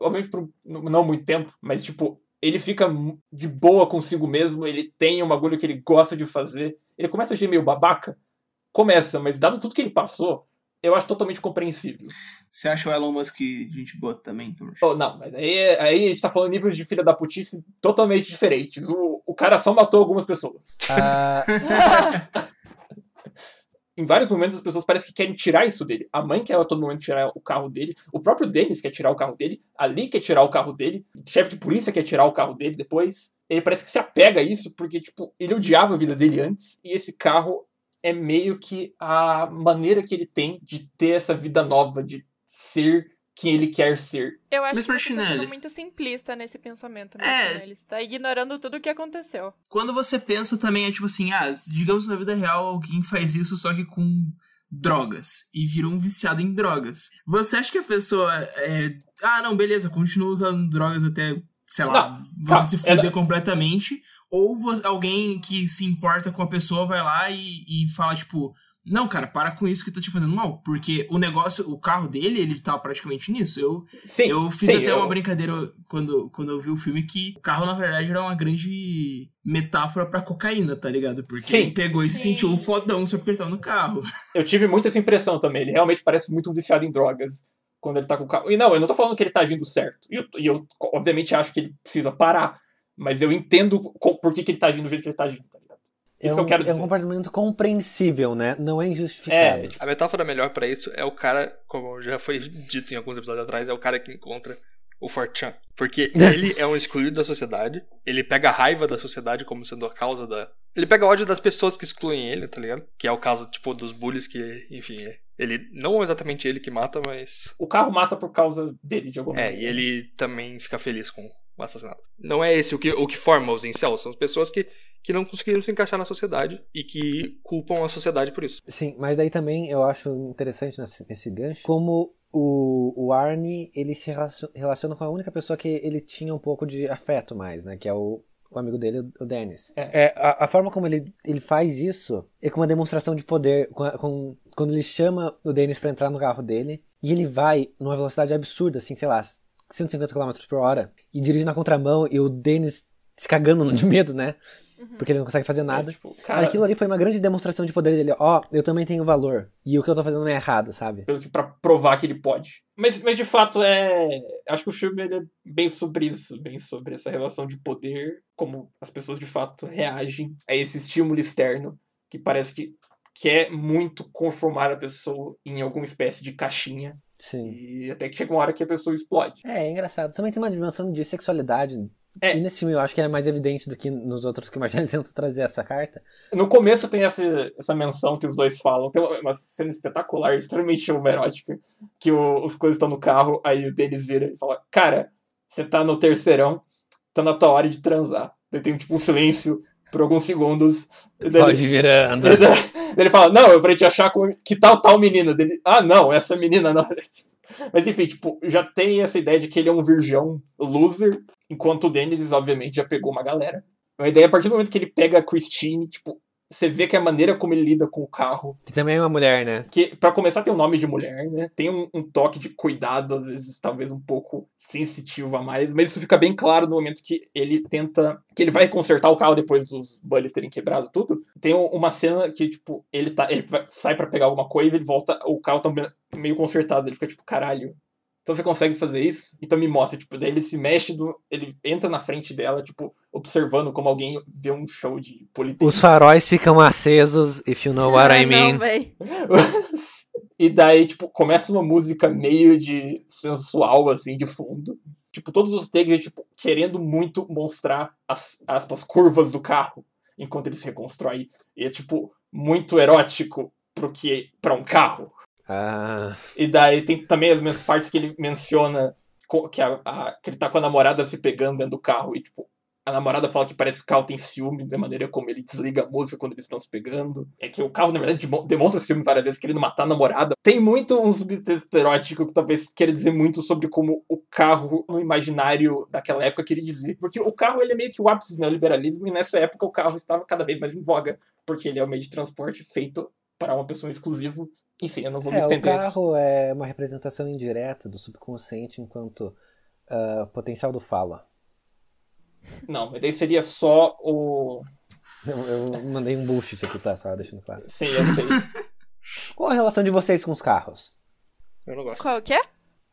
Speaker 7: obviamente por não muito tempo, mas tipo, ele fica de boa consigo mesmo, ele tem um bagulho que ele gosta de fazer. Ele começa a agir meio babaca, começa, mas dado tudo que ele passou, eu acho totalmente compreensível.
Speaker 8: Você acha o Elon Musk gente boa também, Thomas?
Speaker 7: Oh, não, mas aí, aí a gente tá falando níveis de filha da putice totalmente diferentes. O, o cara só matou algumas pessoas.
Speaker 5: Ah, [laughs]
Speaker 7: em vários momentos as pessoas parecem que querem tirar isso dele. A mãe quer a todo momento tirar o carro dele. O próprio Dennis quer tirar o carro dele. A Lee quer tirar o carro dele. O chefe de polícia quer tirar o carro dele depois. Ele parece que se apega a isso porque, tipo, ele odiava a vida dele antes. E esse carro é meio que a maneira que ele tem de ter essa vida nova, de ser quem ele quer ser.
Speaker 6: Eu acho
Speaker 8: Mas,
Speaker 6: que você tá
Speaker 8: Martinelli-
Speaker 6: sendo muito simplista nesse pensamento,
Speaker 8: É.
Speaker 6: Martinelli. Você tá ignorando tudo o que aconteceu.
Speaker 8: Quando você pensa também, é tipo assim, ah, digamos na vida real alguém faz isso só que com drogas e vira um viciado em drogas. Você acha que a pessoa é. Ah, não, beleza, continua usando drogas até, sei lá,
Speaker 7: Não,
Speaker 8: você
Speaker 7: calma,
Speaker 8: se
Speaker 7: é
Speaker 8: fuder completamente. Ou alguém que se importa com a pessoa vai lá e, e fala, tipo, não, cara, para com isso que tá te fazendo mal. Porque o negócio, o carro dele, ele tá praticamente nisso. Eu,
Speaker 7: Sim,
Speaker 8: eu fiz
Speaker 7: sim,
Speaker 8: até
Speaker 7: eu-
Speaker 8: uma brincadeira quando, quando eu vi o filme que o carro, na verdade, era uma grande metáfora pra cocaína, tá ligado? Porque
Speaker 7: Sim.
Speaker 8: ele pegou e se sentiu um fodão só porque ele tava no carro.
Speaker 7: Eu tive muito essa impressão também. Ele realmente parece muito um viciado em drogas quando ele tá com o carro. E não, eu não tô falando que ele tá agindo certo. E eu, e eu, obviamente, acho que ele precisa parar. Mas eu entendo por que, que ele tá agindo do jeito que ele tá agindo, tá ligado?
Speaker 5: é,
Speaker 7: Isso
Speaker 5: um,
Speaker 7: que eu quero
Speaker 5: é um
Speaker 7: dizer.
Speaker 5: comportamento compreensível, né? Não é injustificado.
Speaker 7: É, tipo,
Speaker 4: A metáfora melhor pra isso é o cara, como já foi dito em alguns episódios atrás, é o cara que encontra o Fortran. Porque [laughs] ele é um excluído da sociedade, ele pega a raiva da sociedade como sendo a causa da. Ele pega ódio das pessoas que excluem ele, tá ligado? Que é o caso, tipo, dos bullies que, enfim, é- ele. Não exatamente ele que mata, mas.
Speaker 7: o carro mata por causa dele, de alguma
Speaker 4: É,
Speaker 7: maneira.
Speaker 4: e ele também fica feliz com o assassinato. Não é esse o que, o que forma os incels, são as pessoas que, que não conseguiram se encaixar na sociedade e que culpam a sociedade por isso.
Speaker 5: Sim, mas daí também eu acho interessante nesse, nesse gancho como o, o Arnie ele se relaciona, com a única pessoa que ele tinha um pouco de afeto mais, né? Que é o, o amigo dele, o Dennis.
Speaker 7: É.
Speaker 5: a, a forma como ele, ele faz isso é com uma demonstração de poder. Com, com- quando ele chama o Dennis pra entrar no carro dele e ele vai numa velocidade absurda, assim, sei lá, 150 km por hora e dirige na contramão e o Dennis se cagando [laughs] de medo, né? Porque ele não consegue fazer
Speaker 7: É,
Speaker 5: nada.
Speaker 7: tipo,
Speaker 5: Mas
Speaker 7: cara,
Speaker 5: aquilo ali foi uma grande demonstração de poder dele. Ó, eu também tenho valor. E o que eu tô fazendo não é errado, sabe?
Speaker 7: pelo que pra provar que ele pode. Mas, mas de fato é. Acho que o filme ele é bem sobre isso, bem sobre essa relação de poder, como as pessoas de fato reagem a esse estímulo externo que parece que quer muito conformar a pessoa em alguma espécie de caixinha
Speaker 5: Sim.
Speaker 7: e até que chega uma hora que a pessoa explode.
Speaker 5: É, é engraçado. Também tem uma dimensão de sexualidade.
Speaker 7: É.
Speaker 5: E nesse filme eu acho que é mais evidente do que nos outros que o Marcelo [laughs] tenta trazer essa carta.
Speaker 7: No começo tem essa, essa menção que os dois falam. Tem uma, cena espetacular, extremamente homerótica, que o- os coisas estão no carro, aí o Denis vira e fala, cara, você tá no terceirão, tá na tua hora de transar. Daí tem tipo um silêncio por alguns segundos.
Speaker 5: Pode
Speaker 7: ele,
Speaker 5: virando.
Speaker 7: ele, [laughs] daí ele fala, não, é pra gente achar como, que tal tal menina. Dele, ah, não, essa menina não. [laughs] Mas enfim, tipo, já tem essa ideia de que ele é um virgão loser, enquanto o Dennis, obviamente, já pegou uma galera. A ideia, a partir do momento que ele pega a Christine, tipo, você vê que a maneira como ele lida com o carro,
Speaker 5: Que também é uma mulher, né?
Speaker 7: que para começar tem um nome de mulher, né? Tem um, um toque de cuidado, às vezes talvez um pouco sensitivo a mais, mas isso fica bem claro no momento que ele tenta, que ele vai consertar o carro depois dos bullies terem quebrado tudo. Tem um- uma cena que tipo, ele tá, ele vai- sai pra pegar alguma coisa, ele volta, o carro tá meio consertado, ele fica tipo, caralho. Então você consegue fazer isso? Então me mostra, tipo, daí ele se mexe, do, ele entra na frente dela, tipo, observando como alguém vê um show de politécnico.
Speaker 5: Os faróis ficam acesos, if you know what I
Speaker 6: Ah,
Speaker 5: mean. [laughs]
Speaker 7: E daí, tipo, começa uma música meio de sensual, assim, de fundo. Tipo, todos os takes, é, tipo, querendo muito mostrar as, aspas, curvas do carro enquanto ele se reconstrói. E é, tipo, muito erótico pro que, pra um carro.
Speaker 5: Ah,
Speaker 7: E daí tem também as minhas partes que ele menciona que, a, a- que ele tá com a namorada se pegando dentro do carro. E, tipo, a namorada fala que parece que o carro tem ciúme da maneira como ele desliga a música quando eles estão se pegando. É que o carro, na verdade, demo- demonstra ciúme várias vezes, querendo matar a namorada. Tem muito um subtexto erótico que talvez queira dizer muito sobre como o carro, no imaginário daquela época, queria dizer. Porque o carro, ele é meio que o ápice do neoliberalismo, e nessa época o carro estava cada vez mais em voga, porque ele é o meio de transporte feito para uma pessoa exclusiva. Enfim, eu não vou me
Speaker 5: É, o
Speaker 7: estender.
Speaker 5: carro é uma representação indireta do subconsciente enquanto ah, potencial do fala.
Speaker 7: Não, mas daí seria só o.
Speaker 5: Eu, eu mandei um bullshit aqui, tá? Só deixando claro.
Speaker 7: Sim, eu sei. [laughs]
Speaker 5: Qual a relação de vocês com os carros?
Speaker 4: Eu não gosto.
Speaker 6: Qual que é?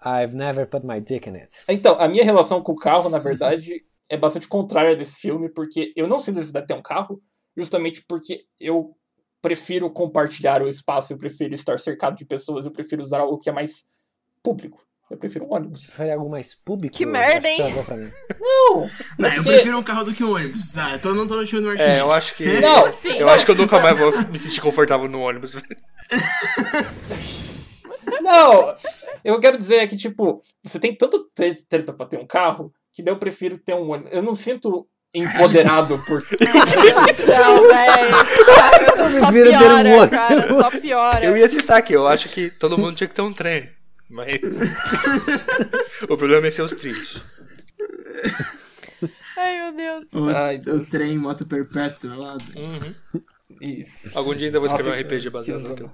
Speaker 5: I've never put my dick in it.
Speaker 7: Então, a minha relação com o carro, na verdade, é bastante contrária desse filme, porque eu não sinto necessidade de ter um carro, justamente porque eu prefiro compartilhar o espaço, eu prefiro estar cercado de pessoas, eu prefiro usar algo que é mais público. Eu prefiro um ônibus.
Speaker 5: Prefere algo mais público?
Speaker 6: Que merda, hein?
Speaker 5: tá mim.
Speaker 7: Não!
Speaker 8: Não, eu
Speaker 7: porque-
Speaker 8: prefiro um carro do que um ônibus. Ah, eu tô, não tô no time do Martinez.
Speaker 4: É, eu acho que. [laughs]
Speaker 7: Não!
Speaker 6: Sim.
Speaker 4: Eu acho que eu nunca mais vou me sentir confortável no ônibus. [laughs]
Speaker 7: Não! Eu quero dizer é que, tipo, você tem tanto tre- treta pra ter um carro, que daí eu prefiro ter um ônibus. Eu não sinto empoderado por. [laughs]
Speaker 6: Não, [laughs] velho. Só
Speaker 5: um
Speaker 6: piora, cara.
Speaker 5: ônibus.
Speaker 6: Só piora.
Speaker 4: Eu ia citar aqui, eu acho que todo mundo tinha que ter um trem. Mas. [laughs] o problema é ser os trilhos.
Speaker 6: Ai, meu Deus.
Speaker 8: O,
Speaker 7: Ai,
Speaker 8: o
Speaker 7: Deus.
Speaker 8: trem moto perpétua lá.
Speaker 4: Uhum.
Speaker 7: Isso.
Speaker 4: Algum dia ainda vou escrever
Speaker 7: Nossa,
Speaker 4: um RPG baseado naquilo.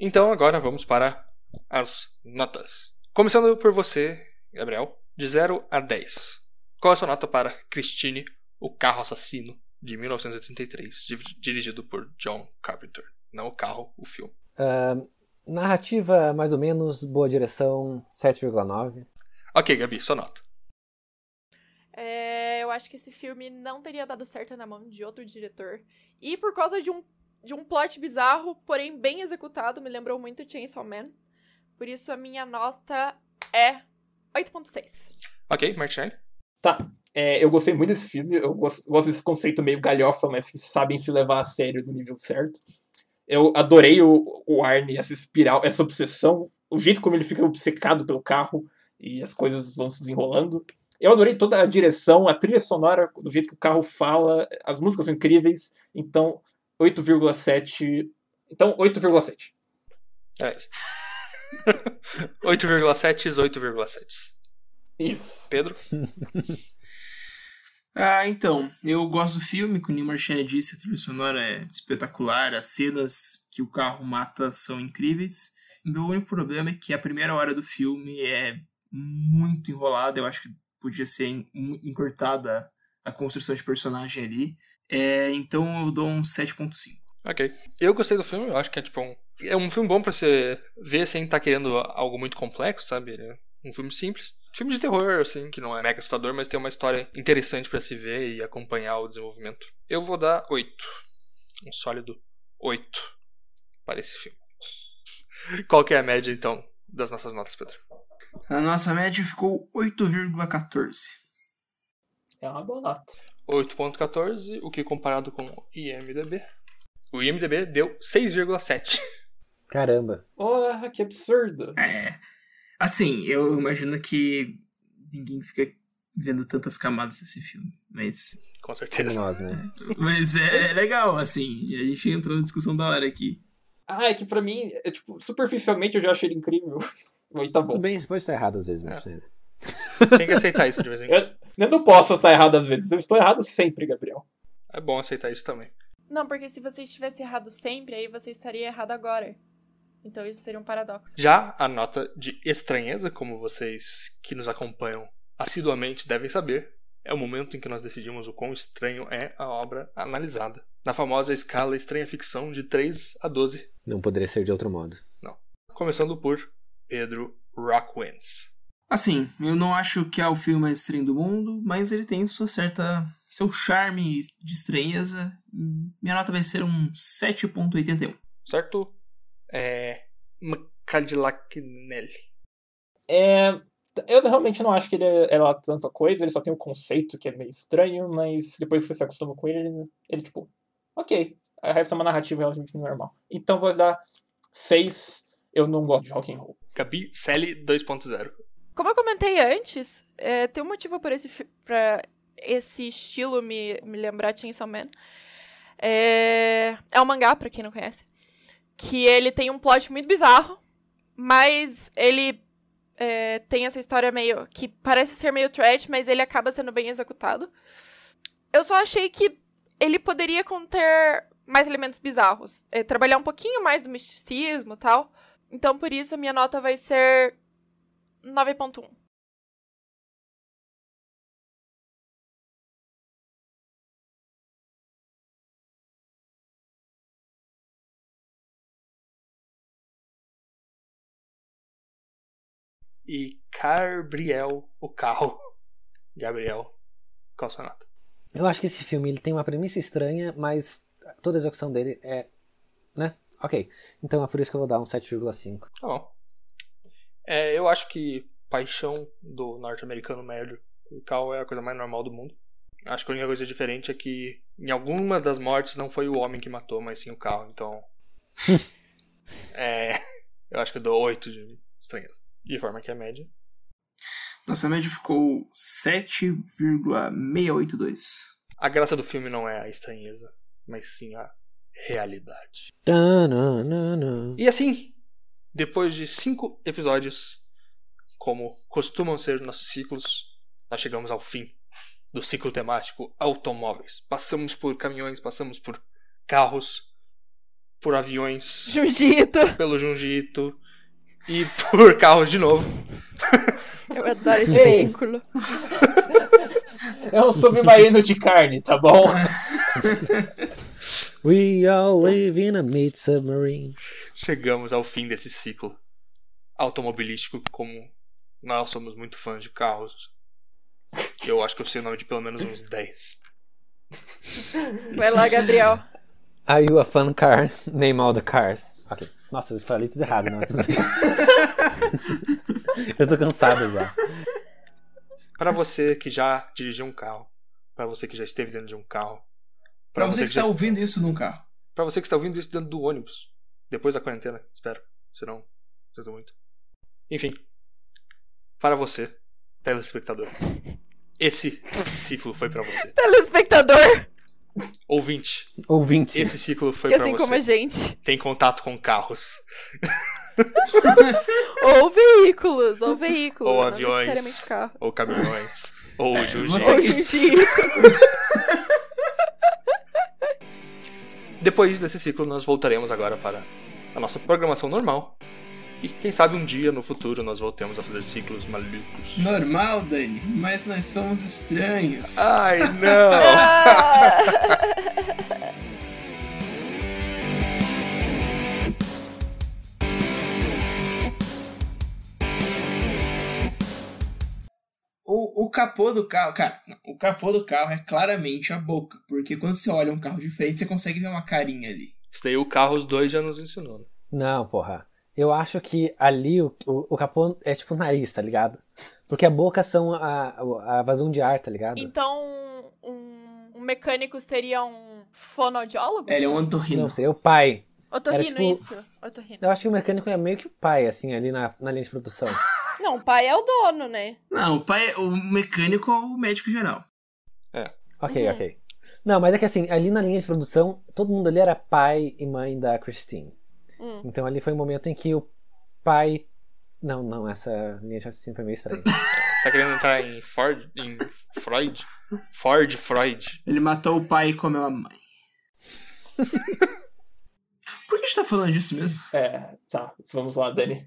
Speaker 4: Então agora vamos para as notas. Começando por você, Gabriel, de 0 a 10. Qual é a sua nota para Christine, o carro assassino, de 1983, di- dirigido por John Carpenter? Não o carro, o filme.
Speaker 5: Ah, narrativa, mais ou menos, boa direção, 7,9.
Speaker 4: Ok, Gabi, sua nota.
Speaker 6: É, eu acho que esse filme não teria dado certo na mão de outro diretor. E por causa de um, de um plot bizarro, porém bem executado, me lembrou muito Chainsaw Man. Por isso a minha nota é 8.6.
Speaker 4: Ok, Martin.
Speaker 7: Tá. É, eu gostei muito desse filme. Eu gosto, gosto desse conceito meio galhofa, mas que sabem se levar a sério no nível certo. Eu adorei o, o Arne, essa espiral, essa obsessão, o jeito como ele fica obcecado pelo carro e as coisas vão se desenrolando. Eu adorei toda a direção, a trilha sonora, do jeito que o carro fala, as músicas são incríveis. Então, 8,7. Então, 8,7.
Speaker 4: É. 8,7 8,7. [laughs]
Speaker 7: Isso.
Speaker 4: Pedro? [laughs]
Speaker 8: Ah, então, eu gosto do filme, como o Neil Marchand disse, a trilha sonora é espetacular, as cenas que o carro mata são incríveis. Meu único problema é que a primeira hora do filme é muito enrolada, eu acho que podia ser en- encurtada a construção de personagem ali. É, então eu dou um 7.5.
Speaker 4: Ok. Eu gostei do filme, eu acho que é tipo um. É um filme bom pra você ver sem estar querendo algo muito complexo, sabe? É um filme simples. Filme de terror, assim, que não é mega assustador, mas tem uma história interessante pra se ver e acompanhar o desenvolvimento. Eu vou dar 8. Um sólido 8 para esse filme. [laughs] Qual que é a média, então, das nossas notas, Pedro?
Speaker 8: A nossa média ficou 8,14.
Speaker 7: É uma boa nota.
Speaker 4: 8.14, o que comparado com o IMDB? O IMDB deu 6,7.
Speaker 5: Caramba.
Speaker 7: Porra, que absurdo.
Speaker 8: É. Assim, eu imagino que ninguém fica vendo tantas camadas desse filme. Mas,
Speaker 4: Com certeza.
Speaker 5: nós, né? [laughs]
Speaker 8: mas é, é legal, assim. A gente entrou na discussão da hora aqui.
Speaker 7: Ah, é que pra mim, é, tipo, superficialmente eu já achei ele incrível. [laughs] Mas tá
Speaker 5: Tudo
Speaker 7: bom.
Speaker 5: bem, você pode estar errado às
Speaker 4: É.
Speaker 5: vezes, Marcelo.
Speaker 4: Tem que aceitar isso de vez em quando.
Speaker 7: Eu, não posso estar errado às vezes. Eu estou errado sempre, Gabriel.
Speaker 4: É bom aceitar isso também.
Speaker 6: Não, porque se você estivesse errado sempre, aí você estaria errado agora. Então isso seria um paradoxo.
Speaker 4: Já a nota de estranheza, como vocês que nos acompanham assiduamente devem saber, é o momento em que nós decidimos o quão estranho é a obra analisada. Na famosa escala estranha ficção de 3 a 12,
Speaker 5: Não poderia ser de outro modo.
Speaker 4: começando por Pedro Rockwins.
Speaker 8: Assim, eu não acho que é o filme mais estranho do mundo, mas ele tem sua certa. seu charme de estranheza. Minha nota vai ser um 7,81.
Speaker 4: Certo? É. Cadillac Nelly.
Speaker 7: É, eu realmente não acho que ele é, é lá tanta coisa. Ele só tem um conceito que é meio estranho, mas depois que você se acostuma com ele, ele, ele tipo, ok. O resto é uma narrativa relativamente normal. Então vou dar 6 Eu não gosto de rock and roll.
Speaker 4: Gabi Sally 2.0.
Speaker 6: Como eu comentei antes, é, tem um motivo por esse, pra esse estilo me, me lembrar Chainsaw Man. É, é um mangá, pra quem não conhece. Que ele tem um plot muito bizarro, mas ele é, tem essa história meio. que parece ser meio trash, mas ele acaba sendo bem executado. Eu só achei que ele poderia conter mais elementos bizarros. é, trabalhar um pouquinho mais do misticismo tal. Então, por isso, a minha nota vai ser 9.1.
Speaker 4: E Carbriel, o carro. [laughs] Gabriel, qual a sua nota?
Speaker 5: Eu acho que esse filme ele tem uma premissa estranha, mas toda a execução dele é. né? Ok. Então é por isso que eu vou dar um 7,5.
Speaker 4: Tá bom. É, eu acho que paixão do norte-americano médio por carro é a coisa mais normal do mundo. Acho que a única coisa diferente é que em alguma das mortes não foi o homem que matou, mas sim o carro. Então. [laughs] é. Eu acho que eu dou 8 de estranheza. De forma que é média.
Speaker 8: Nossa média ficou 7,682.
Speaker 4: A graça do filme não é a estranheza, mas sim a realidade.
Speaker 5: Tananana.
Speaker 4: E assim, depois de cinco episódios, como costumam ser nossos ciclos, nós chegamos ao fim do ciclo temático automóveis. Passamos por caminhões, passamos por carros, por aviões,
Speaker 6: Jiu-jitsu.
Speaker 4: pelo Junjito e por carros de novo. [laughs]
Speaker 6: Eu adoro esse
Speaker 7: Ei.
Speaker 6: veículo. [laughs]
Speaker 7: É um submarino de carne, tá bom? [laughs]
Speaker 5: We all live in a meat submarine.
Speaker 4: Chegamos ao fim desse ciclo automobilístico, como nós somos muito fãs de carros. Eu acho que eu sei o nome de pelo menos uns 10.
Speaker 6: Vai lá, Gabriel.
Speaker 5: Are you a fun car? Name all the cars. Ok. Nossa, eu falei tudo errado, não. [laughs] eu tô cansado já.
Speaker 4: Para você que já dirigiu um carro, para você que já esteve dentro de um carro,
Speaker 8: Pra você que
Speaker 4: já
Speaker 8: está ouvindo isso num carro.
Speaker 4: Pra você que está ouvindo isso dentro do ônibus. Depois da quarentena, espero. Senão, sinto muito. Enfim. Para você, telespectador. [laughs] Esse ciclo foi pra você.
Speaker 6: Telespectador,
Speaker 4: Ouvinte,
Speaker 5: Ouvinte.
Speaker 4: esse ciclo foi
Speaker 6: que
Speaker 4: pra
Speaker 6: assim como a
Speaker 4: você.
Speaker 6: gente.
Speaker 4: Tem contato com carros. [laughs]
Speaker 6: Ou veículos, ou veículos.
Speaker 4: Ou aviões. Ou caminhões. ou jiu-jitsu. [laughs]
Speaker 8: você-
Speaker 6: Ou jiu-jitsu.
Speaker 4: Depois desse ciclo, nós voltaremos agora para a nossa programação normal. E quem sabe um dia no futuro nós voltemos a fazer ciclos malucos.
Speaker 8: Normal, Dani, mas nós somos estranhos.
Speaker 4: Ai, não! [laughs] [laughs]
Speaker 8: capô do carro, cara, não, o capô do carro é claramente a boca, porque quando você olha um carro de frente, você consegue ver uma carinha ali.
Speaker 4: Isso daí o Carros 2 já nos ensinou. né?
Speaker 5: Não, porra. Eu acho que ali o, o, o capô é tipo o nariz, tá ligado? Porque a boca são a, a vazão de ar, tá ligado?
Speaker 6: Então, um, um mecânico seria um fonoaudiólogo?
Speaker 8: Ele é um antorrino.
Speaker 5: Não sei, o pai.
Speaker 6: Otorrino,
Speaker 5: era tipo-
Speaker 6: isso. Otorrino.
Speaker 5: Eu acho que o mecânico é meio que o pai, assim, ali na, na linha de produção. [laughs]
Speaker 6: Não, o pai é o dono, né?
Speaker 8: Não, o pai, o mecânico é o médico geral.
Speaker 5: Ok,
Speaker 6: Uhum.
Speaker 5: ok. Não, mas é que assim, ali na linha de produção, todo mundo ali era pai e mãe da Christine.
Speaker 6: Hum.
Speaker 5: Então ali foi um momento em que o pai. Não, não, essa linha de raciocínio foi meio estranha. [laughs] [laughs]
Speaker 4: Tá querendo entrar em Ford? Em Freud? Ford, Freud.
Speaker 8: Ele matou o pai e comeu a mãe. [laughs] Por que a gente tá falando disso mesmo?
Speaker 7: É, tá. Vamos lá, Dani.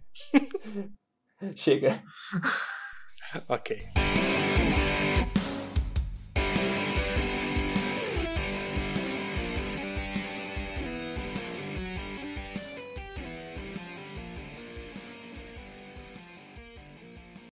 Speaker 7: Chega.
Speaker 4: ok.